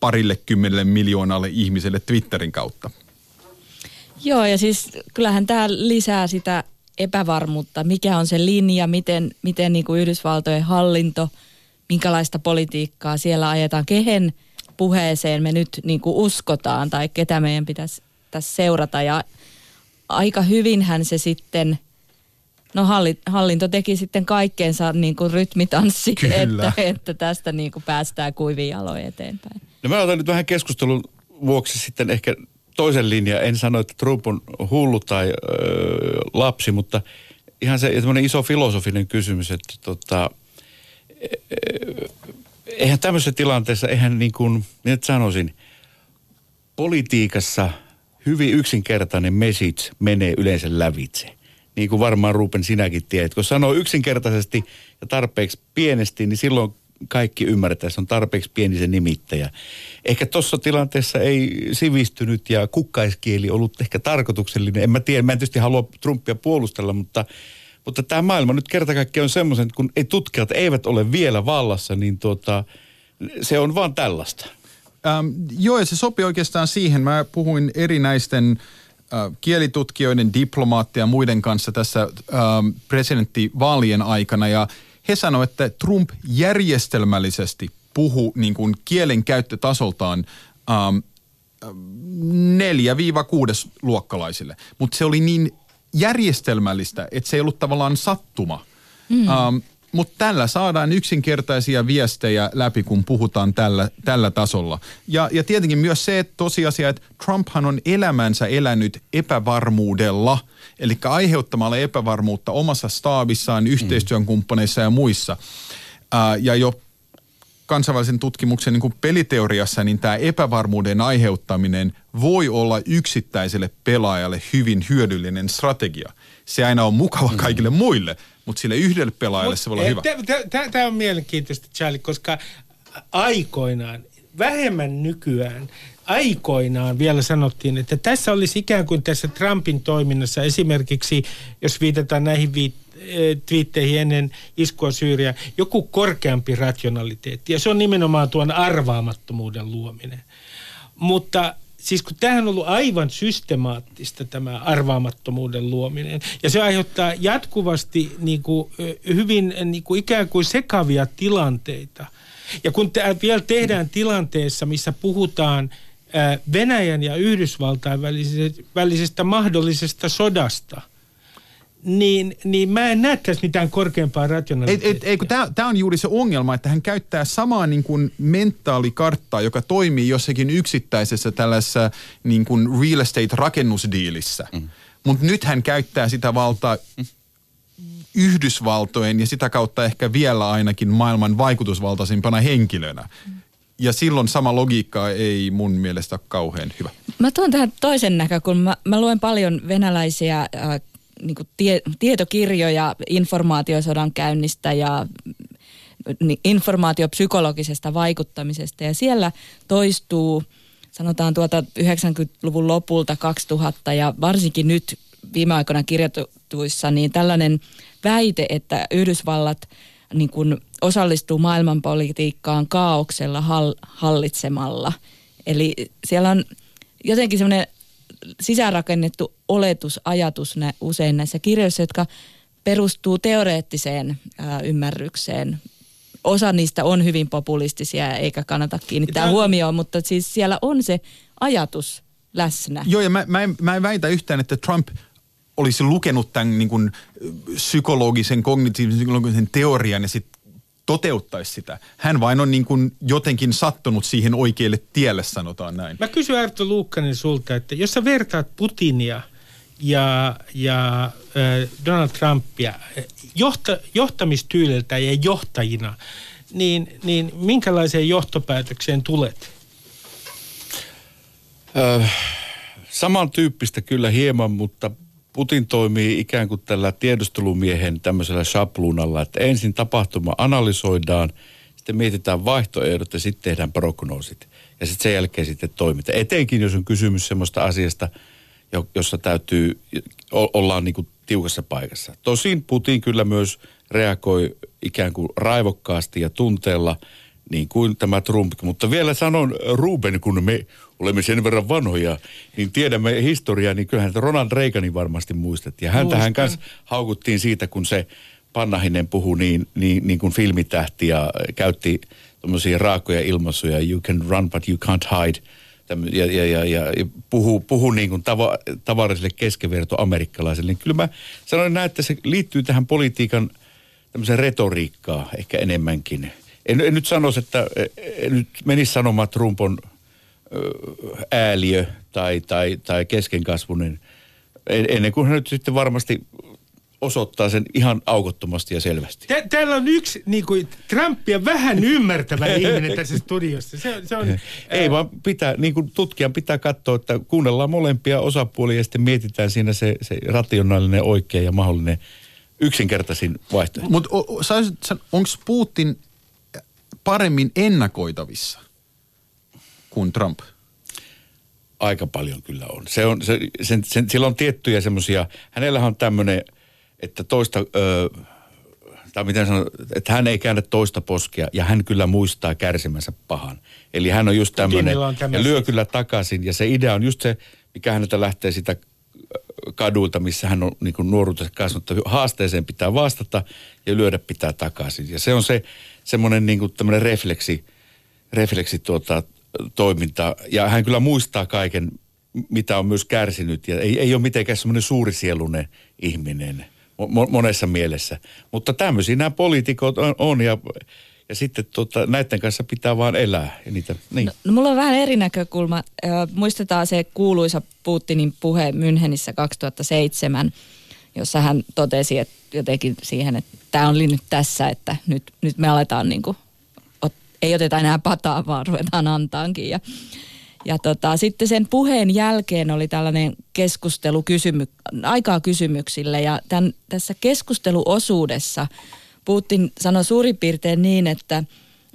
parille kymmenelle miljoonalle ihmiselle Twitterin kautta. Joo, ja siis kyllähän tämä lisää sitä epävarmuutta, mikä on se linja, miten, miten niin kuin Yhdysvaltojen hallinto, minkälaista politiikkaa siellä ajetaan, kehen puheeseen me nyt niin kuin uskotaan? Tai ketä meidän pitäisi tässä seurata. Ja aika hyvinhän se sitten, no hallinto teki sitten kaikkeensa niin kuin rytmitanssi, että, että tästä niin kuin päästään kuiviin jaloin eteenpäin. No mä otan nyt vähän keskustelun vuoksi sitten ehkä toisen linjan. En sano, että Trump on hullu tai öö, lapsi, mutta ihan se iso filosofinen kysymys, että tota, eihän tämmöisessä tilanteessa, eihän niin kuin, nyt sanoisin, politiikassa hyvin yksinkertainen message menee yleensä lävitse. Niin kuin varmaan Ruben sinäkin tiedät. Kun sanoo yksinkertaisesti ja tarpeeksi pienesti, niin silloin kaikki ymmärtää, se on tarpeeksi pieni se nimittäjä. Ehkä tuossa tilanteessa ei sivistynyt ja kukkaiskieli ollut ehkä tarkoituksellinen. En mä tiedä, mä en tietysti halua Trumpia puolustella, mutta, mutta tämä maailma nyt kerta kaikkiaan on semmoisen, että kun ei tutkijat eivät ole vielä vallassa, niin tuota, se on vaan tällaista. Ähm, joo, ja se sopii oikeastaan siihen. Mä puhuin erinäisten äh, kielitutkijoiden, diplomaattien ja muiden kanssa tässä äh, presidenttivaalien aikana, ja – he sanoivat, että Trump järjestelmällisesti puhu niin kuin kielen käyttötasoltaan ähm, neljä viiva kuudes luokkalaisille. Mutta se oli niin järjestelmällistä, että se ei ollut tavallaan sattuma. Mm. Ähm, mutta tällä saadaan yksinkertaisia viestejä läpi, kun puhutaan tällä, tällä tasolla. Ja, ja tietenkin myös se että tosiasia, että Trumphan on elämänsä elänyt epävarmuudella, eli aiheuttamalla epävarmuutta omassa staabissaan, mm. yhteistyön kumppaneissa ja muissa. Ää, ja jo kansainvälisen tutkimuksen niin peliteoriassa, niin tämä epävarmuuden aiheuttaminen voi olla yksittäiselle pelaajalle hyvin hyödyllinen strategia. Se aina on mukava mm. kaikille muille, mutta sille yhdelle pelaajalle Mut, se voi olla hyvä. Tämä on mielenkiintoista, Charlie, koska aikoinaan, vähemmän nykyään, aikoinaan vielä sanottiin, että tässä olisi ikään kuin tässä Trumpin toiminnassa esimerkiksi, jos viitataan näihin viit- twiitteihin ennen iskua Syyriä, joku korkeampi rationaliteetti. Ja se on nimenomaan tuon arvaamattomuuden luominen. Mutta siis kun tämähän on ollut aivan systemaattista tämä arvaamattomuuden luominen. Ja se aiheuttaa jatkuvasti niin kuin, hyvin niin kuin ikään kuin sekavia tilanteita. Ja kun tämä vielä tehdään tilanteessa, missä puhutaan Venäjän ja Yhdysvaltain välisestä, välisestä mahdollisesta sodasta, niin, niin mä en näe tässä mitään korkeampaa Ei, rationaalisuutta. ei, ei, kun tämä on juuri se ongelma, että hän käyttää samaa niin kuin mentaalikarttaa, joka toimii jossakin yksittäisessä tällaisessa niin kuin real estate rakennusdiilissä. Mm. Mutta nyt hän käyttää sitä valtaa Yhdysvaltojen ja sitä kautta ehkä vielä ainakin maailman vaikutusvaltaisimpana henkilönä. Ja silloin sama logiikka ei mun mielestä ole kauhean hyvä. Mä tuon tähän toisen näkökulman. Mä, mä luen paljon venäläisiä äh, niin tie, tietokirjoja informaatiosodan käynnistä ja informaatiopsykologisesta vaikuttamisesta. Ja siellä toistuu, sanotaan tuota 90-luvun lopulta 2000 ja varsinkin nyt viime aikoina kirjoituissa, niin tällainen väite, että Yhdysvallat niin kuin osallistuu maailmanpolitiikkaan kaauksella hall, hallitsemalla. Eli siellä on jotenkin semmoinen sisäänrakennettu oletus, ajatus nä, usein näissä kirjoissa, jotka perustuu teoreettiseen ää, ymmärrykseen. Osa niistä on hyvin populistisia eikä kannata kiinnittää Tämä- huomioon, mutta siis siellä on se ajatus läsnä. Joo, ja mä, mä, en, mä en väitä yhtään, että Trump olisi lukenut tämän niin kuin, psykologisen, kognitiivisen psykologisen teorian ja sitten toteuttaisi sitä. Hän vain on niin kuin jotenkin sattunut siihen oikealle tielle, sanotaan näin. Mä kysyn Arto Luukkanen sulta, että jos sä vertaat Putinia ja, ja äh, Donald Trumpia johta, johtamistyyliltä ja johtajina, niin, niin minkälaiseen johtopäätökseen tulet? Ö, samantyyppistä kyllä hieman, mutta Putin toimii ikään kuin tällä tiedustelumiehen tämmöisellä shapluunalla, että ensin tapahtuma analysoidaan, sitten mietitään vaihtoehdot ja sitten tehdään prognoosit. Ja sitten sen jälkeen sitten toimitaan. Etenkin jos on kysymys semmoista asiasta, jo- jossa täytyy, ollaan niin kuin tiukassa paikassa. Tosin Putin kyllä myös reagoi ikään kuin raivokkaasti ja tunteella, niin kuin tämä Trump. Mutta vielä sanon Ruben, kun me olemme sen verran vanhoja, niin tiedämme historiaa, niin kyllähän Ronald Reaganin varmasti muistat. Ja häntähän Muistan. kanssa haukuttiin siitä, kun se Pannahinen puhui niin, niin, niin kuin filmitähti ja käytti tuommoisia raakoja ilmaisuja, you can run but you can't hide. Tämmö- Ja, ja, ja, ja, ja puhuu, puhuu niin kuin tava, tavalliselle keskeverto amerikkalaiselle. Niin kyllä mä sanoin näin, että se liittyy tähän politiikan tämmöiseen retoriikkaan ehkä enemmänkin. En, en nyt sanoisi, että en nyt menisi sanomaan, että Trump on ääliö tai, tai, tai keskenkasvunen, en- ennen kuin hän nyt sitten varmasti osoittaa sen ihan aukottomasti ja selvästi. Tä, täällä on yksi niin kuin, Trumpia vähän ymmärtävä [LAUGHS] ihminen tässä studiossa. Se, se on, [LAUGHS] Ei vaan pitää, niin kuin tutkijan pitää katsoa, että kuunnellaan molempia osapuolia ja sitten mietitään siinä se, se rationaalinen, oikea ja mahdollinen yksinkertaisin vaihtoehto. Mutta onko Putin paremmin ennakoitavissa kuin Trump? Aika paljon kyllä on. Se on se, sen, sen, sillä on tiettyjä semmoisia, hänellähän on tämmöinen, että toista, ö, tai miten sanon, että hän ei käännä toista poskea ja hän kyllä muistaa kärsimänsä pahan. Eli hän on just tämmöinen, ja lyö kyllä takaisin. Ja se idea on just se, mikä häneltä lähtee sitä kadulta, missä hän on niin kuin nuoruudessa kasvanut, että haasteeseen pitää vastata ja lyödä pitää takaisin. Ja se on se semmoinen niin kuin refleksi, refleksi tuota, toiminta. Ja hän kyllä muistaa kaiken, mitä on myös kärsinyt. Ja ei, ei ole mitenkään semmoinen suurisielunen ihminen mo- monessa mielessä. Mutta tämmöisiä nämä poliitikot on, on ja, ja sitten tota, näiden kanssa pitää vaan elää. Ja niitä, niin. No, no mulla on vähän eri näkökulma. Ö, muistetaan se kuuluisa Putinin puhe Münchenissä 2007, jossa hän totesi että jotenkin siihen, että tämä oli nyt tässä, että nyt, nyt me aletaan niin kuin, ei oteta enää pataa, vaan ruvetaan antaankin. Ja, ja tota, sitten sen puheen jälkeen oli tällainen keskustelu, kysymy, aikaa kysymyksille. Ja tämän, tässä keskusteluosuudessa Putin sanoi suurin piirtein niin, että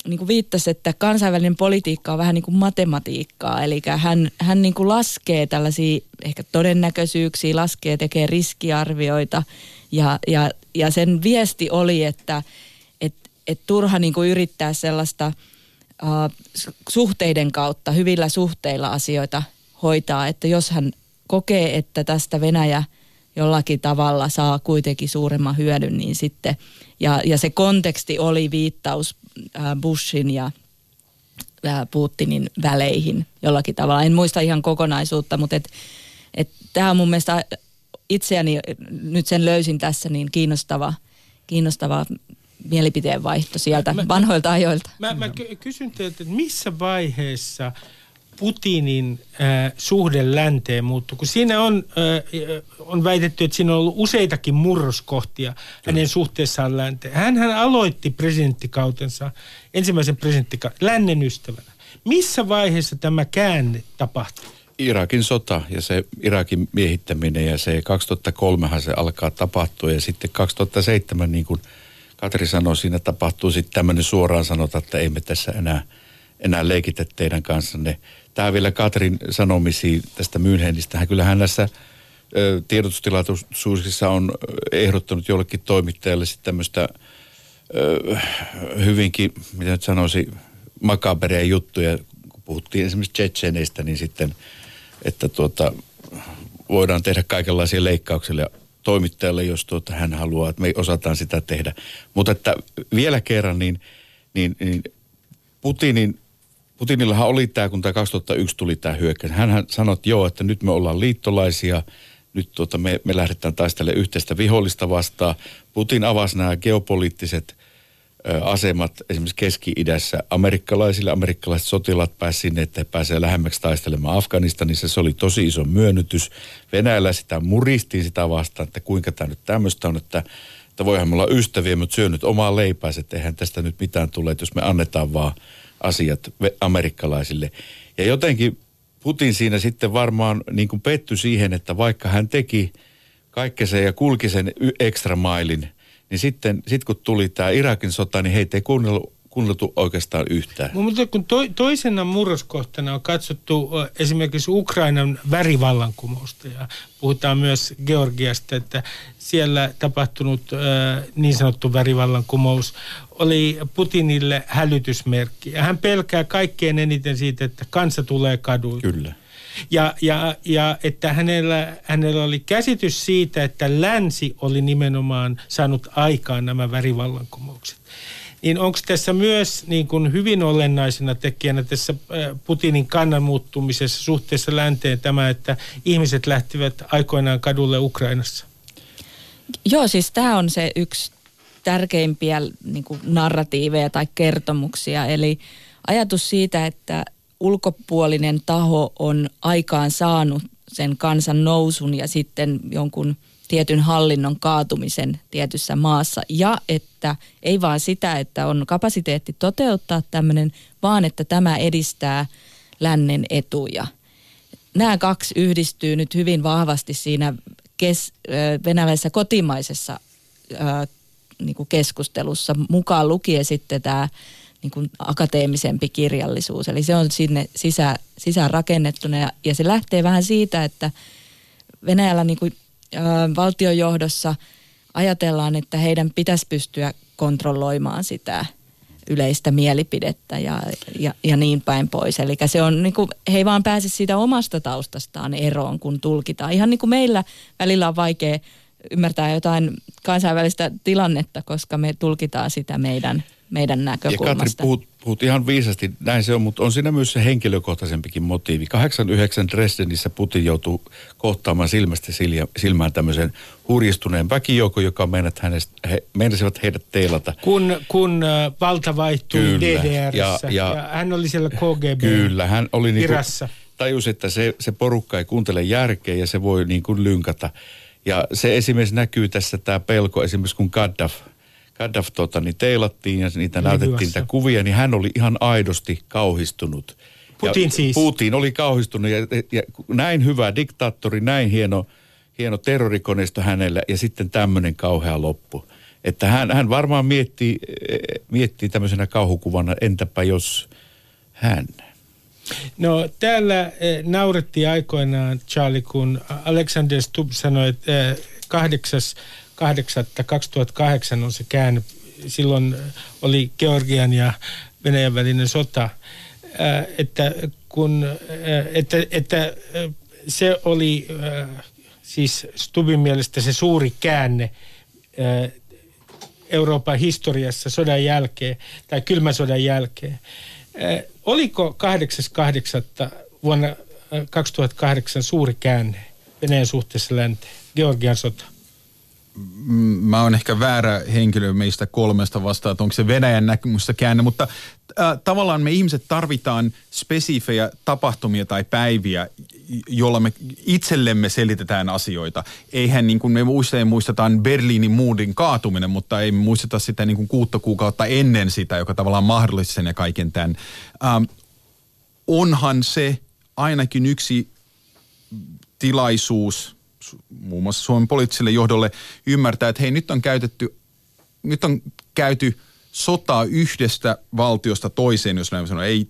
niin kuin viittasi, että kansainvälinen politiikka on vähän niin kuin matematiikkaa, eli hän, hän niin kuin laskee tällaisia ehkä todennäköisyyksiä, laskee, tekee riskiarvioita. Ja, ja, ja sen viesti oli, että et, turha niin kuin yrittää sellaista uh, suhteiden kautta, hyvillä suhteilla asioita hoitaa, että jos hän kokee, että tästä Venäjä jollakin tavalla saa kuitenkin suuremman hyödyn, niin sitten, ja, ja se konteksti oli viittaus äh, Bushin ja äh, Putinin väleihin jollakin tavalla. En muista ihan kokonaisuutta, mutta et, et tämä on mun mielestä itseäni nyt sen löysin tässä, niin kiinnostava, kiinnostava mielipiteenvaihto sieltä Mä- vanhoilta ajoilta. Mä, mä ky- kysyn teiltä, että missä vaiheessa Putinin äh, suhde länteen muuttuu? Kun siinä on, äh, on väitetty, että siinä on ollut useitakin murroskohtia hänen suhteessaan länteen. Hän, hän aloitti presidenttikautensa, ensimmäisen presidenttikauden, lännen ystävänä. Missä vaiheessa tämä käänne tapahtui? Irakin sota ja se Irakin miehittäminen ja se 2003 se alkaa tapahtua ja sitten 2007 niin kuin Katri sanoi, siinä tapahtuu sitten tämmöinen suoraan sanota, että emme tässä enää, enää leikitä teidän kanssanne. Tämä vielä Katrin sanomisiin tästä Münchenistä. Hän kyllähän näissä ö, tiedotustilaisuuksissa on ehdottanut jollekin toimittajalle sitten tämmöistä hyvinkin, mitä nyt sanoisi, makabereja juttuja, kun puhuttiin esimerkiksi Tsetseneistä, niin sitten, että tuota, voidaan tehdä kaikenlaisia leikkauksia toimittajalle, jos tuota, hän haluaa, että me osataan sitä tehdä. Mutta että vielä kerran, niin, niin, niin Putinin, Putinillahan oli tämä, kun tämä 2001 tuli tämä hyökkäys. Hän sanoi, että joo, että nyt me ollaan liittolaisia, nyt tuota, me, me lähdetään taistelemaan yhteistä vihollista vastaan. Putin avasi nämä geopoliittiset asemat esimerkiksi Keski-idässä amerikkalaisille. Amerikkalaiset sotilaat pääsivät sinne, että he pääsevät lähemmäksi taistelemaan Afganistanissa. Se oli tosi iso myönnytys. Venäjällä sitä muristiin sitä vastaan, että kuinka tämä nyt tämmöistä on, että, että voihan me olla ystäviä, mutta syö nyt omaa leipäänsä, että eihän tästä nyt mitään tule, että jos me annetaan vaan asiat amerikkalaisille. Ja jotenkin Putin siinä sitten varmaan niin kuin pettyi siihen, että vaikka hän teki kaikkensa ja kulki sen ekstra mailin, niin sitten sit kun tuli tämä Irakin sota, niin heitä ei kuunneltu, kuunneltu oikeastaan yhtään. Mutta kun to, toisena murroskohtana on katsottu esimerkiksi Ukrainan värivallankumousta ja puhutaan myös Georgiasta, että siellä tapahtunut niin sanottu värivallankumous oli Putinille hälytysmerkki. Ja hän pelkää kaikkein eniten siitä, että kansa tulee kaduille. Kyllä. Ja, ja, ja että hänellä, hänellä oli käsitys siitä, että länsi oli nimenomaan saanut aikaan nämä värivallankumoukset. Niin onko tässä myös niin kuin hyvin olennaisena tekijänä tässä äh, Putinin kannan muuttumisessa suhteessa länteen tämä, että ihmiset lähtivät aikoinaan kadulle Ukrainassa? Joo, siis tämä on se yksi tärkeimpiä niin kuin narratiiveja tai kertomuksia. Eli ajatus siitä, että ulkopuolinen taho on aikaan saanut sen kansan nousun ja sitten jonkun tietyn hallinnon kaatumisen tietyssä maassa. Ja että ei vaan sitä, että on kapasiteetti toteuttaa tämmöinen, vaan että tämä edistää lännen etuja. Nämä kaksi yhdistyy nyt hyvin vahvasti siinä kes, venäläisessä kotimaisessa niin kuin keskustelussa, mukaan lukien sitten tämä niin kuin akateemisempi kirjallisuus. Eli se on sinne sisään, sisään rakennettuna ja, ja se lähtee vähän siitä, että Venäjällä niin kuin, ö, valtiojohdossa ajatellaan, että heidän pitäisi pystyä kontrolloimaan sitä yleistä mielipidettä ja, ja, ja niin päin pois. Eli se on, niin kuin, he ei vaan pääse siitä omasta taustastaan eroon, kun tulkitaan. Ihan niin kuin meillä välillä on vaikea ymmärtää jotain kansainvälistä tilannetta, koska me tulkitaan sitä meidän, meidän Ja Katri, näkökulmasta. puhut, puhut ihan viisasti, näin se on, mutta on siinä myös se henkilökohtaisempikin motiivi. 89 Dresdenissä Putin joutui kohtaamaan silmästä silja- silmään tämmöisen hurjistuneen väkijoukon, joka meinat hänestä, he, meinasivat heidät teilata. Kun, kun äh, valta vaihtui Kyllä. DDRssä ja, Ja- ja, hän oli siellä KGB. Kyllä, hän oli niin Virassa. tajusi, että se, se porukka ei kuuntele järkeä ja se voi niin kuin lynkata. Ja se esimerkiksi näkyy tässä tämä pelko, esimerkiksi kun Gaddaf, Gaddaf tota, niin teilattiin ja niitä Libyassa. näytettiin niitä kuvia, niin hän oli ihan aidosti kauhistunut. Putin ja siis. Putin oli kauhistunut ja, ja näin hyvä diktaattori, näin hieno, hieno terrorikoneisto hänellä ja sitten tämmöinen kauhea loppu. Että hän, hän varmaan miettii, eh, miettii tämmöisenä kauhukuvana, entäpä jos hän. No täällä eh, naurettiin aikoinaan, Charlie, kun Alexander Stubb sanoi, että eh, 8.8.2008 on se käänne. Silloin oli Georgian ja Venäjän välinen sota. Eh, että, kun, eh, että, että eh, se oli siis Stubbin mielestä se suuri käänne Euroopan historiassa sodan jälkeen tai kylmän sodan jälkeen. Oliko 8.8. vuonna eh, 2008 suuri käänne Venäjän suhteessa länteen? Georgian sota. Mä oon ehkä väärä henkilö meistä kolmesta vastaan, että onko se Venäjän näkemystä käänne, mutta äh, tavallaan me ihmiset tarvitaan spesifejä tapahtumia tai päiviä, jolla me itsellemme selitetään asioita. Eihän niin kuin me usein muistetaan Berliinin muudin kaatuminen, mutta ei muisteta sitä niin kuin kuutta kuukautta ennen sitä, joka tavallaan mahdollisti sen ja kaiken tämän. Ähm, onhan se ainakin yksi tilaisuus muun muassa Suomen poliittiselle johdolle ymmärtää, että hei nyt on käytetty, nyt on käyty sotaa yhdestä valtiosta toiseen, jos näin sanoo, ei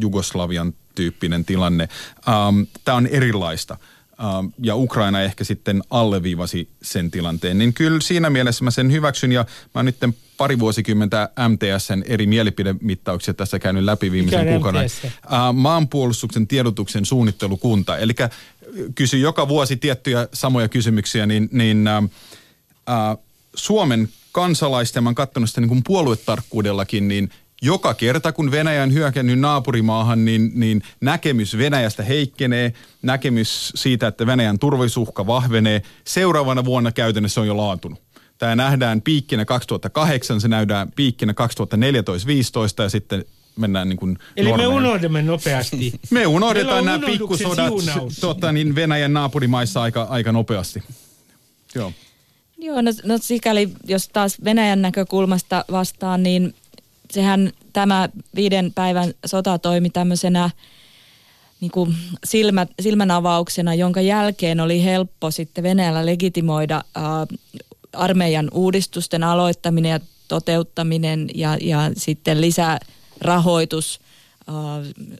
Jugoslavian tyyppinen tilanne. Ähm, Tämä on erilaista. Ähm, ja Ukraina ehkä sitten alleviivasi sen tilanteen. Niin kyllä siinä mielessä mä sen hyväksyn ja mä oon nyt pari vuosikymmentä MTSn eri mielipidemittauksia tässä käynyt läpi viimeisen kuukauden. Äh, maanpuolustuksen tiedotuksen suunnittelukunta. Eli kysy joka vuosi tiettyjä samoja kysymyksiä, niin, niin äh, äh, Suomen kansalaisten, mä oon katsonut sitä niin kuin puoluetarkkuudellakin, niin joka kerta kun Venäjä on hyökännyt naapurimaahan, niin, niin näkemys Venäjästä heikkenee, näkemys siitä, että Venäjän turvallisuuhka vahvenee. Seuraavana vuonna käytännössä on jo laatunut. Tämä nähdään piikkinä 2008, se nähdään piikkinä 2014-2015 ja sitten mennään niin kuin Eli normeja. me unohdamme nopeasti. [LAUGHS] Me unohdetaan nämä pikkusodat tota, niin Venäjän naapurimaissa aika, aika nopeasti. Joo. Joo, no, no sikäli, jos taas Venäjän näkökulmasta vastaan, niin sehän tämä viiden päivän sota toimi tämmöisenä niin kuin silmä, silmänavauksena, jonka jälkeen oli helppo sitten Venäjällä legitimoida äh, armeijan uudistusten aloittaminen ja toteuttaminen ja, ja sitten lisää rahoitus äh,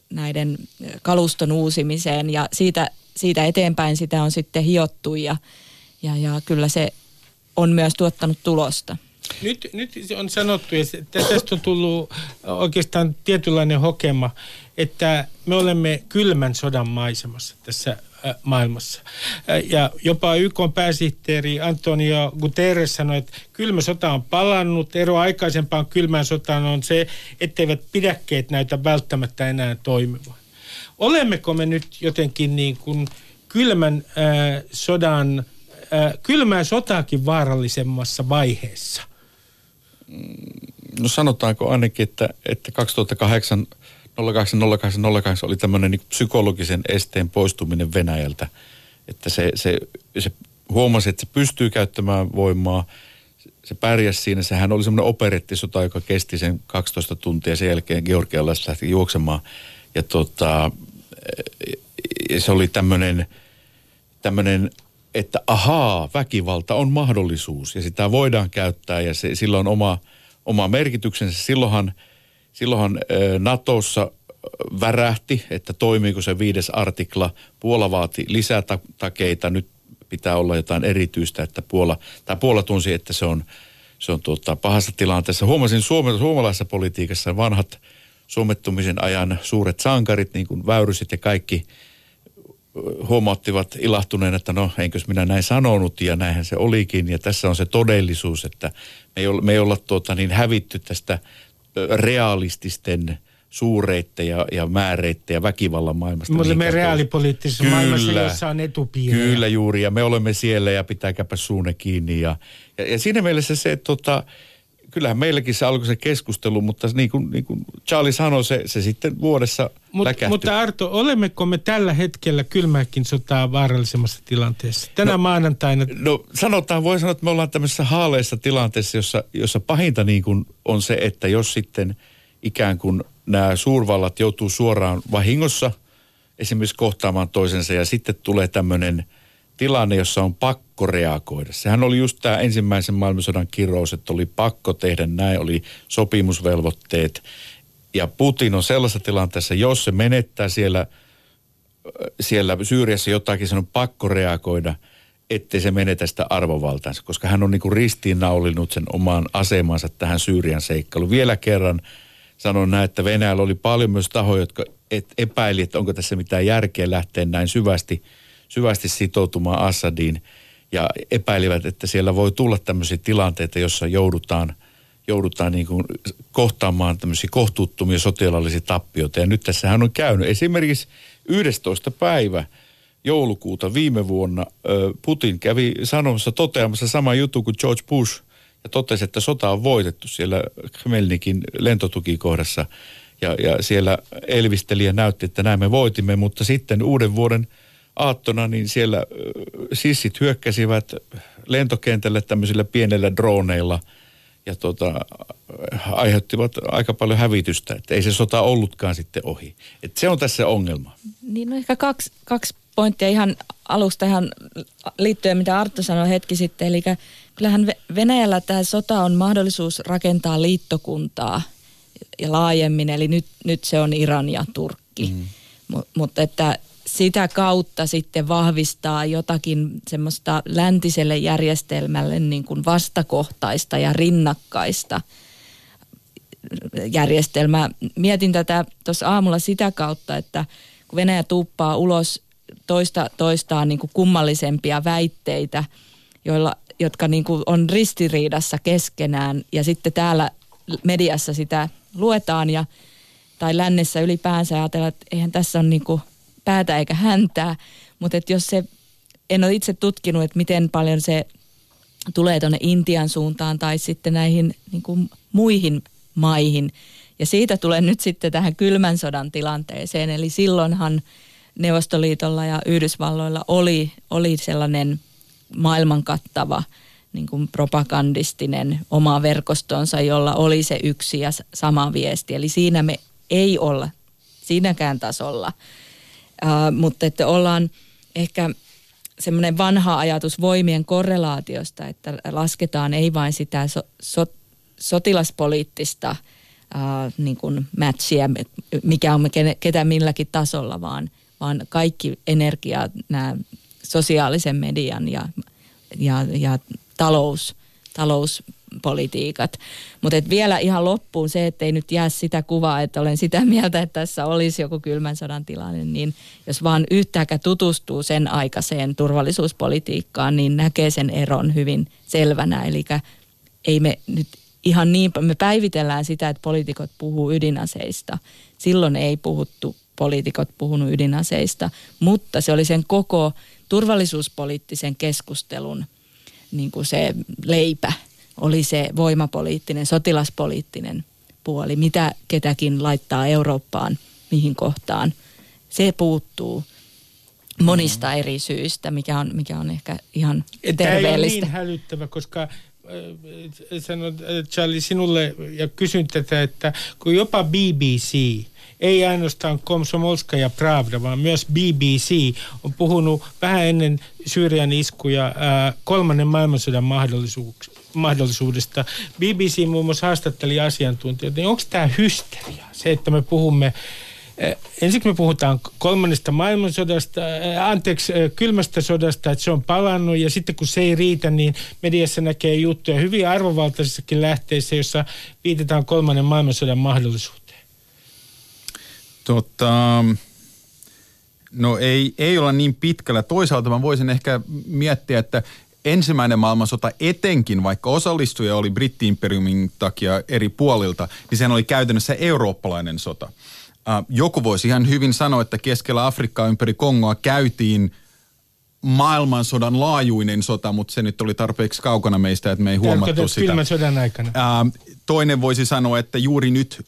näiden kaluston uusimiseen ja siitä, siitä eteenpäin sitä on sitten hiottu ja, ja, ja kyllä se on myös tuottanut tulosta. Nyt, nyt on sanottu, että tästä on tullut oikeastaan tietynlainen hokema, että me olemme kylmän sodan maisemassa tässä maailmassa. Ja jopa YK pääsihteeri Antonio Guterres sanoi, että kylmä sota on palannut. Ero aikaisempaan kylmään sotaan on se, etteivät pidäkkeet näytä välttämättä enää toimivan. Olemmeko me nyt jotenkin niin kuin kylmän äh, sodan, äh, kylmää sotaakin vaarallisemmassa vaiheessa? No sanotaanko ainakin, että, että 2008 080808 oli tämmöinen niin psykologisen esteen poistuminen Venäjältä. Että se, se, se huomasi, että se pystyy käyttämään voimaa. Se pärjäsi siinä. Sehän oli semmoinen operettisota, joka kesti sen 12 tuntia. Sen jälkeen georgialaiset lähti juoksemaan. Ja tota, se oli tämmöinen, tämmöinen, että ahaa, väkivalta on mahdollisuus. Ja sitä voidaan käyttää ja se, sillä on oma, oma merkityksensä. Silloinhan – silloinhan Natossa värähti, että toimiiko se viides artikla. Puola vaati lisätakeita, nyt pitää olla jotain erityistä, että Puola, tai Puola tunsi, että se on, se on tuota, pahassa tilanteessa. Huomasin Suome, suomalaisessa politiikassa vanhat suomettumisen ajan suuret sankarit, niin kuin Väyrysit ja kaikki, huomauttivat ilahtuneen, että no enkös minä näin sanonut ja näinhän se olikin. Ja tässä on se todellisuus, että me ei olla, me ei olla tuota, niin hävitty tästä realististen suureitten ja, ja määreitten ja väkivallan maailmasta. Me olemme reaalipoliittisessa kyllä, maailmassa, jossa on etupiirejä. Kyllä juuri, ja me olemme siellä ja pitääkäpä suune kiinni. Ja, ja, ja siinä mielessä se, että tota, kyllähän meilläkin se alkoi se keskustelu, mutta niin kuin, niin kuin Charlie sanoi, se, se sitten vuodessa Mut, läkähtyi. Mutta Arto, olemmeko me tällä hetkellä kylmääkin sotaa vaarallisemmassa tilanteessa? Tänä no, maanantaina... No sanotaan, voi sanoa, että me ollaan tämmöisessä haaleessa tilanteessa, jossa, jossa pahinta niin kuin on se, että jos sitten ikään kuin nämä suurvallat joutuu suoraan vahingossa esimerkiksi kohtaamaan toisensa ja sitten tulee tämmöinen tilanne, jossa on pakko reagoida. Sehän oli just tämä ensimmäisen maailmansodan kirous, että oli pakko tehdä näin, oli sopimusvelvoitteet. Ja Putin on sellaisessa tilanteessa, jos se menettää siellä, siellä Syyriassa jotakin, se on pakko reagoida, ettei se menetä sitä arvovaltaansa, koska hän on niin kuin ristiinnaulinut sen omaan asemansa tähän Syyrian seikkailuun. Vielä kerran sanon näin, että Venäjällä oli paljon myös tahoja, jotka et epäili, että onko tässä mitään järkeä lähteä näin syvästi, syvästi sitoutumaan Assadiin ja epäilivät, että siellä voi tulla tämmöisiä tilanteita, jossa joudutaan, joudutaan niin kuin kohtaamaan tämmöisiä kohtuuttomia sotilaallisia tappioita. Ja nyt tässähän on käynyt esimerkiksi 11. päivä joulukuuta viime vuonna Putin kävi sanomassa toteamassa sama juttu kuin George Bush ja totesi, että sota on voitettu siellä Khmelnikin lentotukikohdassa. Ja, ja siellä elvistelijä näytti, että näin me voitimme, mutta sitten uuden vuoden aattona niin siellä sissit hyökkäsivät lentokentälle tämmöisillä pienellä droneilla ja tota, aiheuttivat aika paljon hävitystä, että ei se sota ollutkaan sitten ohi. Et se on tässä ongelma. Niin no ehkä kaksi, kaksi pointtia ihan alusta ihan liittyen, mitä Arttu sanoi hetki sitten. Eli kyllähän Venäjällä tämä sota on mahdollisuus rakentaa liittokuntaa ja laajemmin, eli nyt, nyt se on Iran ja Turkki. Mm. M- mutta että sitä kautta sitten vahvistaa jotakin semmoista läntiselle järjestelmälle niin kuin vastakohtaista ja rinnakkaista järjestelmää. Mietin tätä tuossa aamulla sitä kautta, että kun Venäjä tuuppaa ulos toista toistaan niin kuin kummallisempia väitteitä, joilla, jotka niin kuin on ristiriidassa keskenään ja sitten täällä mediassa sitä luetaan ja tai lännessä ylipäänsä ajatellaan, että eihän tässä ole niin kuin päätä eikä häntää, mutta että jos se, en ole itse tutkinut, että miten paljon se tulee tuonne Intian suuntaan tai sitten näihin niin kuin muihin maihin. Ja siitä tulee nyt sitten tähän kylmän sodan tilanteeseen, eli silloinhan Neuvostoliitolla ja Yhdysvalloilla oli, oli sellainen maailman kattava niin kuin propagandistinen oma verkostonsa, jolla oli se yksi ja sama viesti. Eli siinä me ei olla siinäkään tasolla, uh, mutta että ollaan ehkä semmoinen vanha ajatus voimien korrelaatiosta, että lasketaan ei vain sitä so, so, sotilaspoliittista uh, niin kuin matchia, mikä on ketä milläkin tasolla, vaan, vaan kaikki energia, nämä sosiaalisen median ja, ja, ja talous, talouspolitiikat. Mutta vielä ihan loppuun se, että ei nyt jää sitä kuvaa, että olen sitä [LAUGHS] mieltä, että tässä olisi joku kylmän sodan tilanne, niin jos vaan yhtäkään tutustuu sen aikaiseen turvallisuuspolitiikkaan, niin näkee sen eron hyvin selvänä. Eli ei me nyt ihan niin, me päivitellään sitä, että poliitikot puhuu ydinaseista. Silloin ei puhuttu, poliitikot puhunut ydinaseista, mutta se oli sen koko turvallisuuspoliittisen keskustelun niin kuin se leipä, oli se voimapoliittinen, sotilaspoliittinen puoli, mitä ketäkin laittaa Eurooppaan, mihin kohtaan. Se puuttuu monista eri syistä, mikä on, mikä on ehkä ihan terveellistä. Tämä ei ole niin hälyttävä, koska sanon Charlie sinulle ja kysyn tätä, että kun jopa BBC, ei ainoastaan Komsomolska ja Pravda, vaan myös BBC on puhunut vähän ennen Syyrian iskuja ää, kolmannen maailmansodan mahdollisuudesta. BBC muun muassa haastatteli asiantuntijoita, niin onko tämä hysteria, se, että me puhumme Eh, ensin me puhutaan kolmannesta maailmansodasta, eh, anteeksi, eh, kylmästä sodasta, että se on palannut ja sitten kun se ei riitä, niin mediassa näkee juttuja hyvin arvovaltaisissakin lähteissä, jossa viitataan kolmannen maailmansodan mahdollisuuteen. Tota, no ei, ei olla niin pitkällä. Toisaalta mä voisin ehkä miettiä, että ensimmäinen maailmansota etenkin, vaikka osallistuja oli brittiimperiumin takia eri puolilta, niin sehän oli käytännössä eurooppalainen sota. Joku voisi ihan hyvin sanoa, että keskellä Afrikkaa ympäri Kongoa käytiin maailmansodan laajuinen sota, mutta se nyt oli tarpeeksi kaukana meistä, että me ei huomattu sitä. Kylmän sodan aikana. Toinen voisi sanoa, että juuri nyt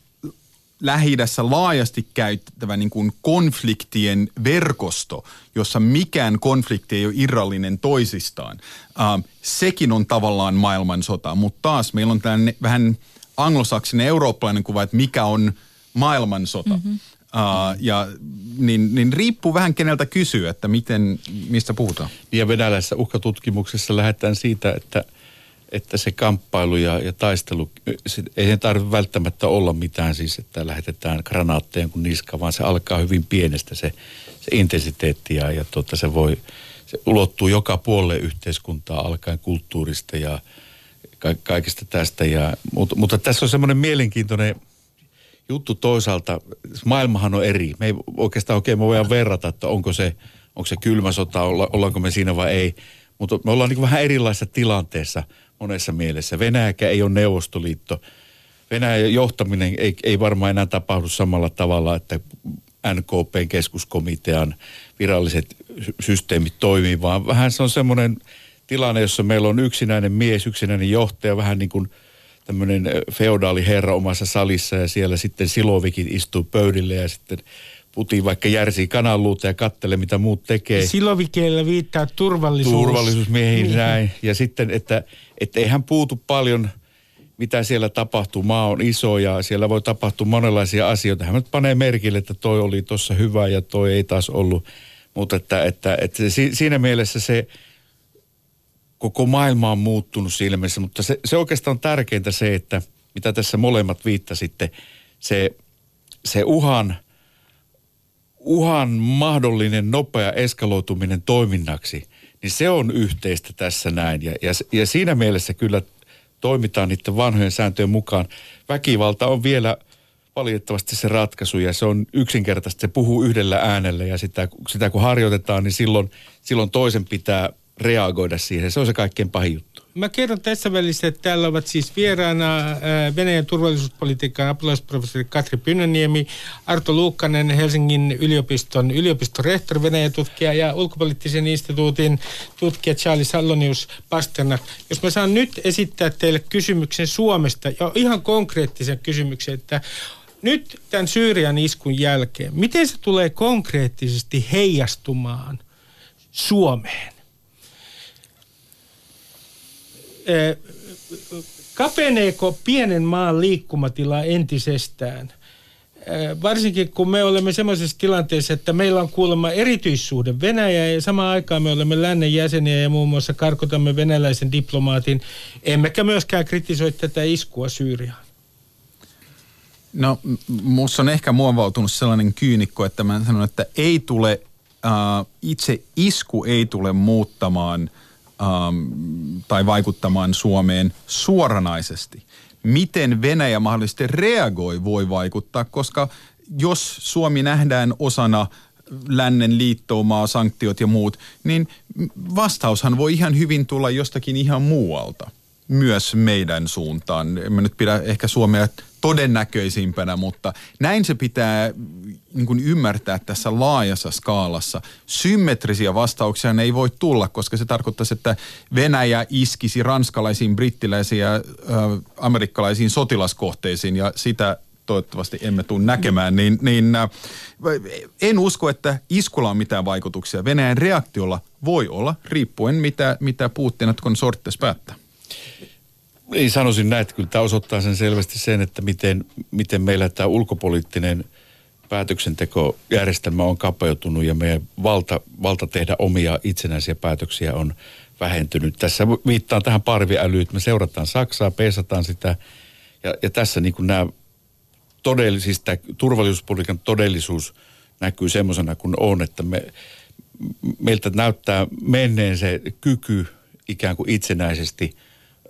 lähi laajasti käyttävä niin kuin konfliktien verkosto, jossa mikään konflikti ei ole irrallinen toisistaan. Uh, sekin on tavallaan maailmansota, mutta taas meillä on tällainen vähän anglosaksinen eurooppalainen kuva, että mikä on – maailmansota. Mm-hmm. Uh, ja niin, niin riippuu vähän keneltä kysyy, että miten, mistä puhutaan. Ja venäläisessä uhkatutkimuksessa lähdetään siitä, että, että se kamppailu ja, ja taistelu, se, ei sen tarvitse välttämättä olla mitään siis, että lähetetään granaatteja kuin niska, vaan se alkaa hyvin pienestä se, se intensiteetti ja, ja tuota, se voi, se ulottuu joka puolelle yhteiskuntaa alkaen kulttuurista ja ka- kaikesta tästä. Ja, mutta, mutta tässä on semmoinen mielenkiintoinen juttu toisaalta, maailmahan on eri. Me ei oikeastaan oikein me voidaan verrata, että onko se, onko se kylmä sota, olla, ollaanko me siinä vai ei. Mutta me ollaan niin vähän erilaisessa tilanteessa monessa mielessä. Venäjäkään ei ole Neuvostoliitto. Venäjän johtaminen ei, ei varmaan enää tapahdu samalla tavalla, että NKPn keskuskomitean viralliset systeemit toimii, vaan vähän se on semmoinen tilanne, jossa meillä on yksinäinen mies, yksinäinen johtaja, vähän niin kuin tämmöinen feodaali herra omassa salissa ja siellä sitten Silovikin istuu pöydille ja sitten Putin vaikka järsii kananluuta ja kattelee, mitä muut tekee. Silovikeillä viittaa turvallisuus. Turvallisuusmiehiin Niin. näin. Ja sitten, että, että ei hän puutu paljon, mitä siellä tapahtuu. Maa on iso ja siellä voi tapahtua monenlaisia asioita. Hän nyt panee merkille, että toi oli tuossa hyvä ja toi ei taas ollut. Mutta että, että, että si- siinä mielessä se koko maailma on muuttunut siinä mielessä. Mutta se, se oikeastaan on tärkeintä se, että mitä tässä molemmat viittasitte, se, se uhan – uhan mahdollinen nopea eskaloituminen toiminnaksi, niin se on yhteistä tässä näin. Ja, ja, ja siinä mielessä kyllä toimitaan niiden vanhojen sääntöjen mukaan. Väkivalta on vielä valitettavasti se ratkaisu ja se on yksinkertaisesti, se puhuu yhdellä äänellä ja sitä, sitä kun harjoitetaan, niin silloin, silloin toisen pitää reagoida siihen. Se on se kaikkein pahin juttu. Mä kerron tässä välissä, että täällä ovat siis vieraana Venäjän turvallisuuspolitiikan apulaisprofessori Katri Pynnöniemi, Arto Luukkanen, Helsingin yliopiston yliopistorehtori, Venäjän tutkija ja ulkopoliittisen instituutin tutkija Charlie Sallonius Pasternak. Jos mä saan nyt esittää teille kysymyksen Suomesta ja ihan konkreettisen kysymyksen, että nyt tämän Syyrian iskun jälkeen, miten se tulee konkreettisesti heijastumaan Suomeen? Kapeneeko pienen maan liikkumatila entisestään? Eh, Varsinkin kun me olemme semmoisessa tilanteessa, että meillä on kuulemma erityissuhde Venäjä ja samaan aikaan me olemme lännen jäseniä ja muun muassa karkotamme venäläisen diplomaatin, emmekä myöskään kritisoi tätä iskua Syyriaan. No, m- musta on ehkä muovautunut sellainen kyynikko, että mä sanon, että ei tule, äh, itse isku ei tule muuttamaan ähm, tai vaikuttamaan Suomeen suoranaisesti. Miten Venäjä mahdollisesti reagoi voi vaikuttaa, koska jos Suomi nähdään osana lännen liittoumaa, sanktiot ja muut, niin vastaushan voi ihan hyvin tulla jostakin ihan muualta myös meidän suuntaan. En mä nyt pidä ehkä Suomea todennäköisimpänä, mutta näin se pitää niin kuin ymmärtää tässä laajassa skaalassa. Symmetrisiä vastauksia ei voi tulla, koska se tarkoittaisi, että Venäjä iskisi ranskalaisiin, brittiläisiin ja äh, amerikkalaisiin sotilaskohteisiin ja sitä toivottavasti emme tule näkemään, niin, niin en usko, että iskulla on mitään vaikutuksia. Venäjän reaktiolla voi olla, riippuen mitä, mitä Putin kun sorttes päättää. Ei sanoisin näin, että kyllä tämä osoittaa sen selvästi sen, että miten, miten meillä tämä ulkopoliittinen päätöksentekojärjestelmä on kapeutunut ja meidän valta, valta tehdä omia itsenäisiä päätöksiä on vähentynyt. Tässä viittaan tähän parviälyyn, että me seurataan Saksaa, peesataan sitä ja, ja tässä niin kuin nämä todellisista, turvallisuuspolitiikan todellisuus näkyy semmoisena kuin on, että me, meiltä näyttää menneen se kyky ikään kuin itsenäisesti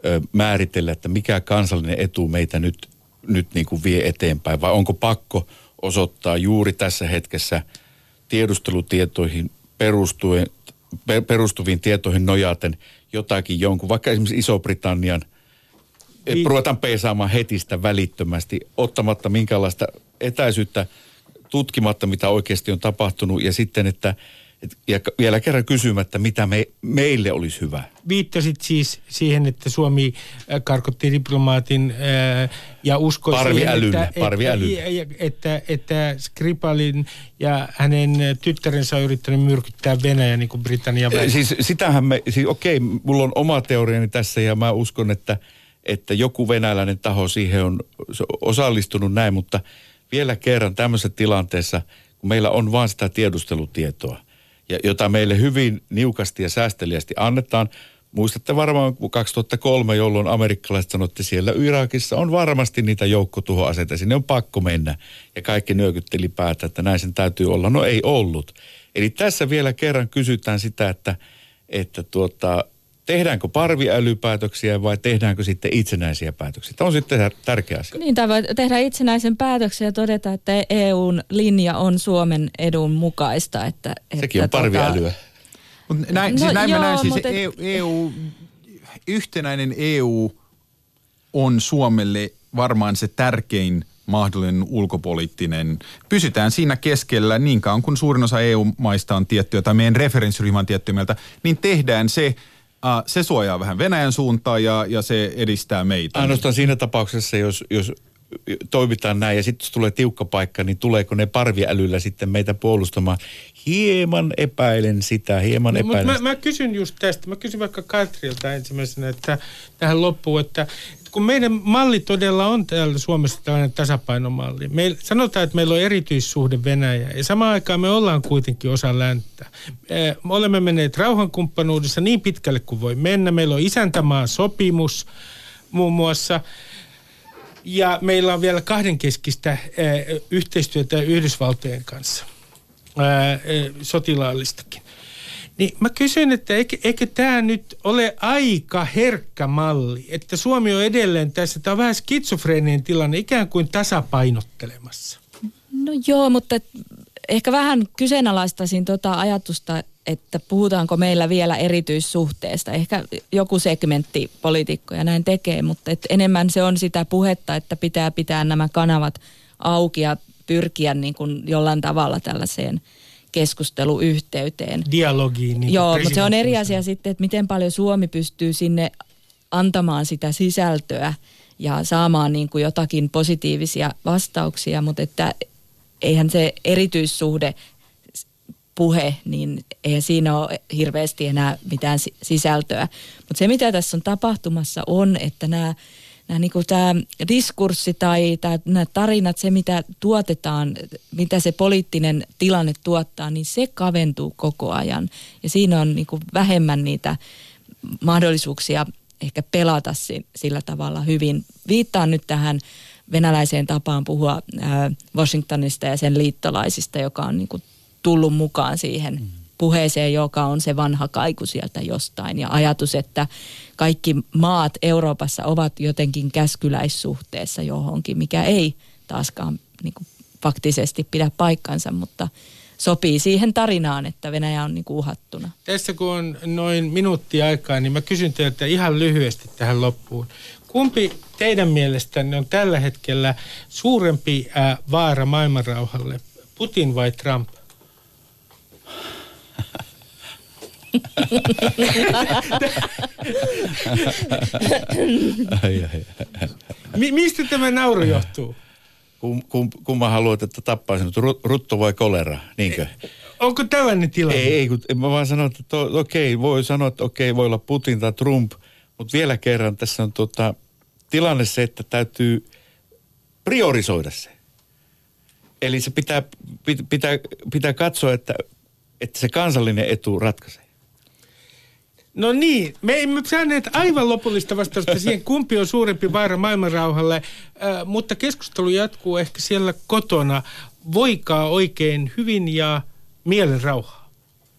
ö, määritellä, että mikä kansallinen etu meitä nyt, nyt niin kuin vie eteenpäin, vai onko pakko osoittaa juuri tässä hetkessä tiedustelutietoihin perustuen, per- perustuviin tietoihin nojaten jotakin jonkun, vaikka esimerkiksi Iso-Britannian – Niin. ruvetaan peesaamaan heti sitä välittömästi, ottamatta minkäänlaista etäisyyttä, tutkimatta mitä oikeasti on tapahtunut ja sitten, että et, ja vielä kerran kysymättä, mitä me, meille olisi hyvä. Viittasit siis siihen, että Suomi äh, karkotti diplomaatin äh, ja uskoi Parviälylle, siihen, että, parviälylle. että, että, että Skripalin ja hänen tyttärensä on yrittänyt myrkyttää Venäjä niin kuin Britannia väittää. Siis sitähän me, siis okei, mulla on oma teoriani tässä ja mä uskon, että, että joku venäläinen taho siihen on osallistunut näin, mutta vielä kerran tämmöisessä tilanteessa, kun meillä on vain sitä tiedustelutietoa, ja, jota meille hyvin niukasti ja säästeliästi annetaan. Muistatte varmaan 2003, jolloin amerikkalaiset sanoivat, että siellä Irakissa on varmasti niitä joukkotuhoaseita, sinne on pakko mennä. Ja kaikki nyökytteli päätä, että näin sen täytyy olla. No ei ollut. Eli tässä vielä kerran kysytään sitä, että, että tuota, tehdäänkö parviälypäätöksiä vai tehdäänkö sitten itsenäisiä päätöksiä. Tämä on sitten tär- tärkeä asia. Niin, tai voi tehdä itsenäisen päätöksen ja todeta, että EUn linja on Suomen edun mukaista. Että, Sekin on että parviälyä. Mut näin, No siis näin joo, mä näen, siis mutta et- EU, EU, yhtenäinen EU on Suomelle varmaan se tärkein mahdollinen ulkopoliittinen. Pysytään siinä keskellä niin kauan kun suurin osa EU-maista on tiettyä tai meidän referenssiryhmä on tiettyä mieltä, niin tehdään se, se suojaa vähän Venäjän suuntaan ja, ja se edistää meitä. Ainoastaan siinä tapauksessa, jos, jos toimitaan näin ja sitten tulee tiukka paikka, niin tuleeko ne parviälyllä sitten meitä puolustamaan? Hieman epäilen sitä, hieman No, mutta epäilen mä, mä kysyn just tästä. Mä kysyn vaikka Katrilta ensimmäisenä, että tähän loppuun, että kun meidän malli todella on täällä Suomessa tällainen tasapainomalli. Meil, sanotaan, että meillä on erityissuhde Venäjä ja samaan aikaan me ollaan kuitenkin osa länttä. Me olemme menneet rauhankumppanuudessa niin pitkälle kuin voi mennä. Meillä on isäntämaa sopimus muun muassa. Ja meillä on vielä kahdenkeskistä yhteistyötä Yhdysvaltojen kanssa, sotilaallistakin. Niin mä kysyn, että eikö, eikö tämä nyt ole aika herkkä malli, että Suomi on edelleen tässä, tämä on vähän skitsofreeninen tilanne, ikään kuin tasapainottelemassa. No joo, mutta ehkä vähän kyseenalaistaisin tuota ajatusta, että puhutaanko meillä vielä erityissuhteesta. Ehkä joku segmentti poliitikkoja näin tekee, mutta et enemmän se on sitä puhetta, että pitää pitää nämä kanavat auki ja pyrkiä niin kuin jollain tavalla tällaiseen keskusteluyhteyteen. Dialogiin. Niin Joo, mutta se on eri asia sitten, että miten paljon Suomi pystyy sinne antamaan sitä sisältöä ja saamaan niin kuin jotakin positiivisia vastauksia, mutta että eihän se erityissuhde puhe, niin eihän siinä ole hirveästi enää mitään si- sisältöä. Mutta se, mitä tässä on tapahtumassa, on, että nämä nämä niin tämä diskurssi tai tää, nämä tarinat, se mitä tuotetaan, mitä se poliittinen tilanne tuottaa, niin se kaventuu koko ajan. Ja siinä on niin vähemmän niitä mahdollisuuksia ehkä pelata si- sillä tavalla hyvin. Viittaan nyt tähän venäläiseen tapaan puhua Washingtonista ja sen liittolaisista, joka on niin tullut mukaan siihen puheeseen, joka on se vanha kaiku sieltä jostain. Ja ajatus, että kaikki maat Euroopassa ovat jotenkin käskyläissuhteessa johonkin, mikä ei taaskaan niin kuin faktisesti pidä paikkansa, mutta sopii siihen tarinaan, että Venäjä on niin kuin uhattuna. Tässä kun on noin minuutti aikaa, niin mä kysyn teiltä ihan lyhyesti tähän loppuun. Kumpi teidän mielestänne on tällä hetkellä suurempi ää, vaara maailmanrauhalle, Putin vai Trump? Ai, ai, ai. Mi- mistä tämä nauru johtuu? Kum, kum, kumman haluat, että tappaisin nyt, Ru- rutto vai kolera, niinkö? Onko tällainen tilanne? Ei, ei kun mä vaan sanoa, että to, okei, voi sanoa, että okei, voi olla Putin tai Trump, mutta vielä kerran tässä on tota, tilanne se, että täytyy priorisoida se. Eli se pitää, pit- pitää, pitää katsoa, että, että se kansallinen etu ratkaisee. No niin, me emme saaneet aivan lopullista vastausta siihen, kumpi on suurempi vaara maailmanrauhalle, äh, mutta keskustelu jatkuu ehkä siellä kotona. Voikaa oikein hyvin ja mielen rauhaa.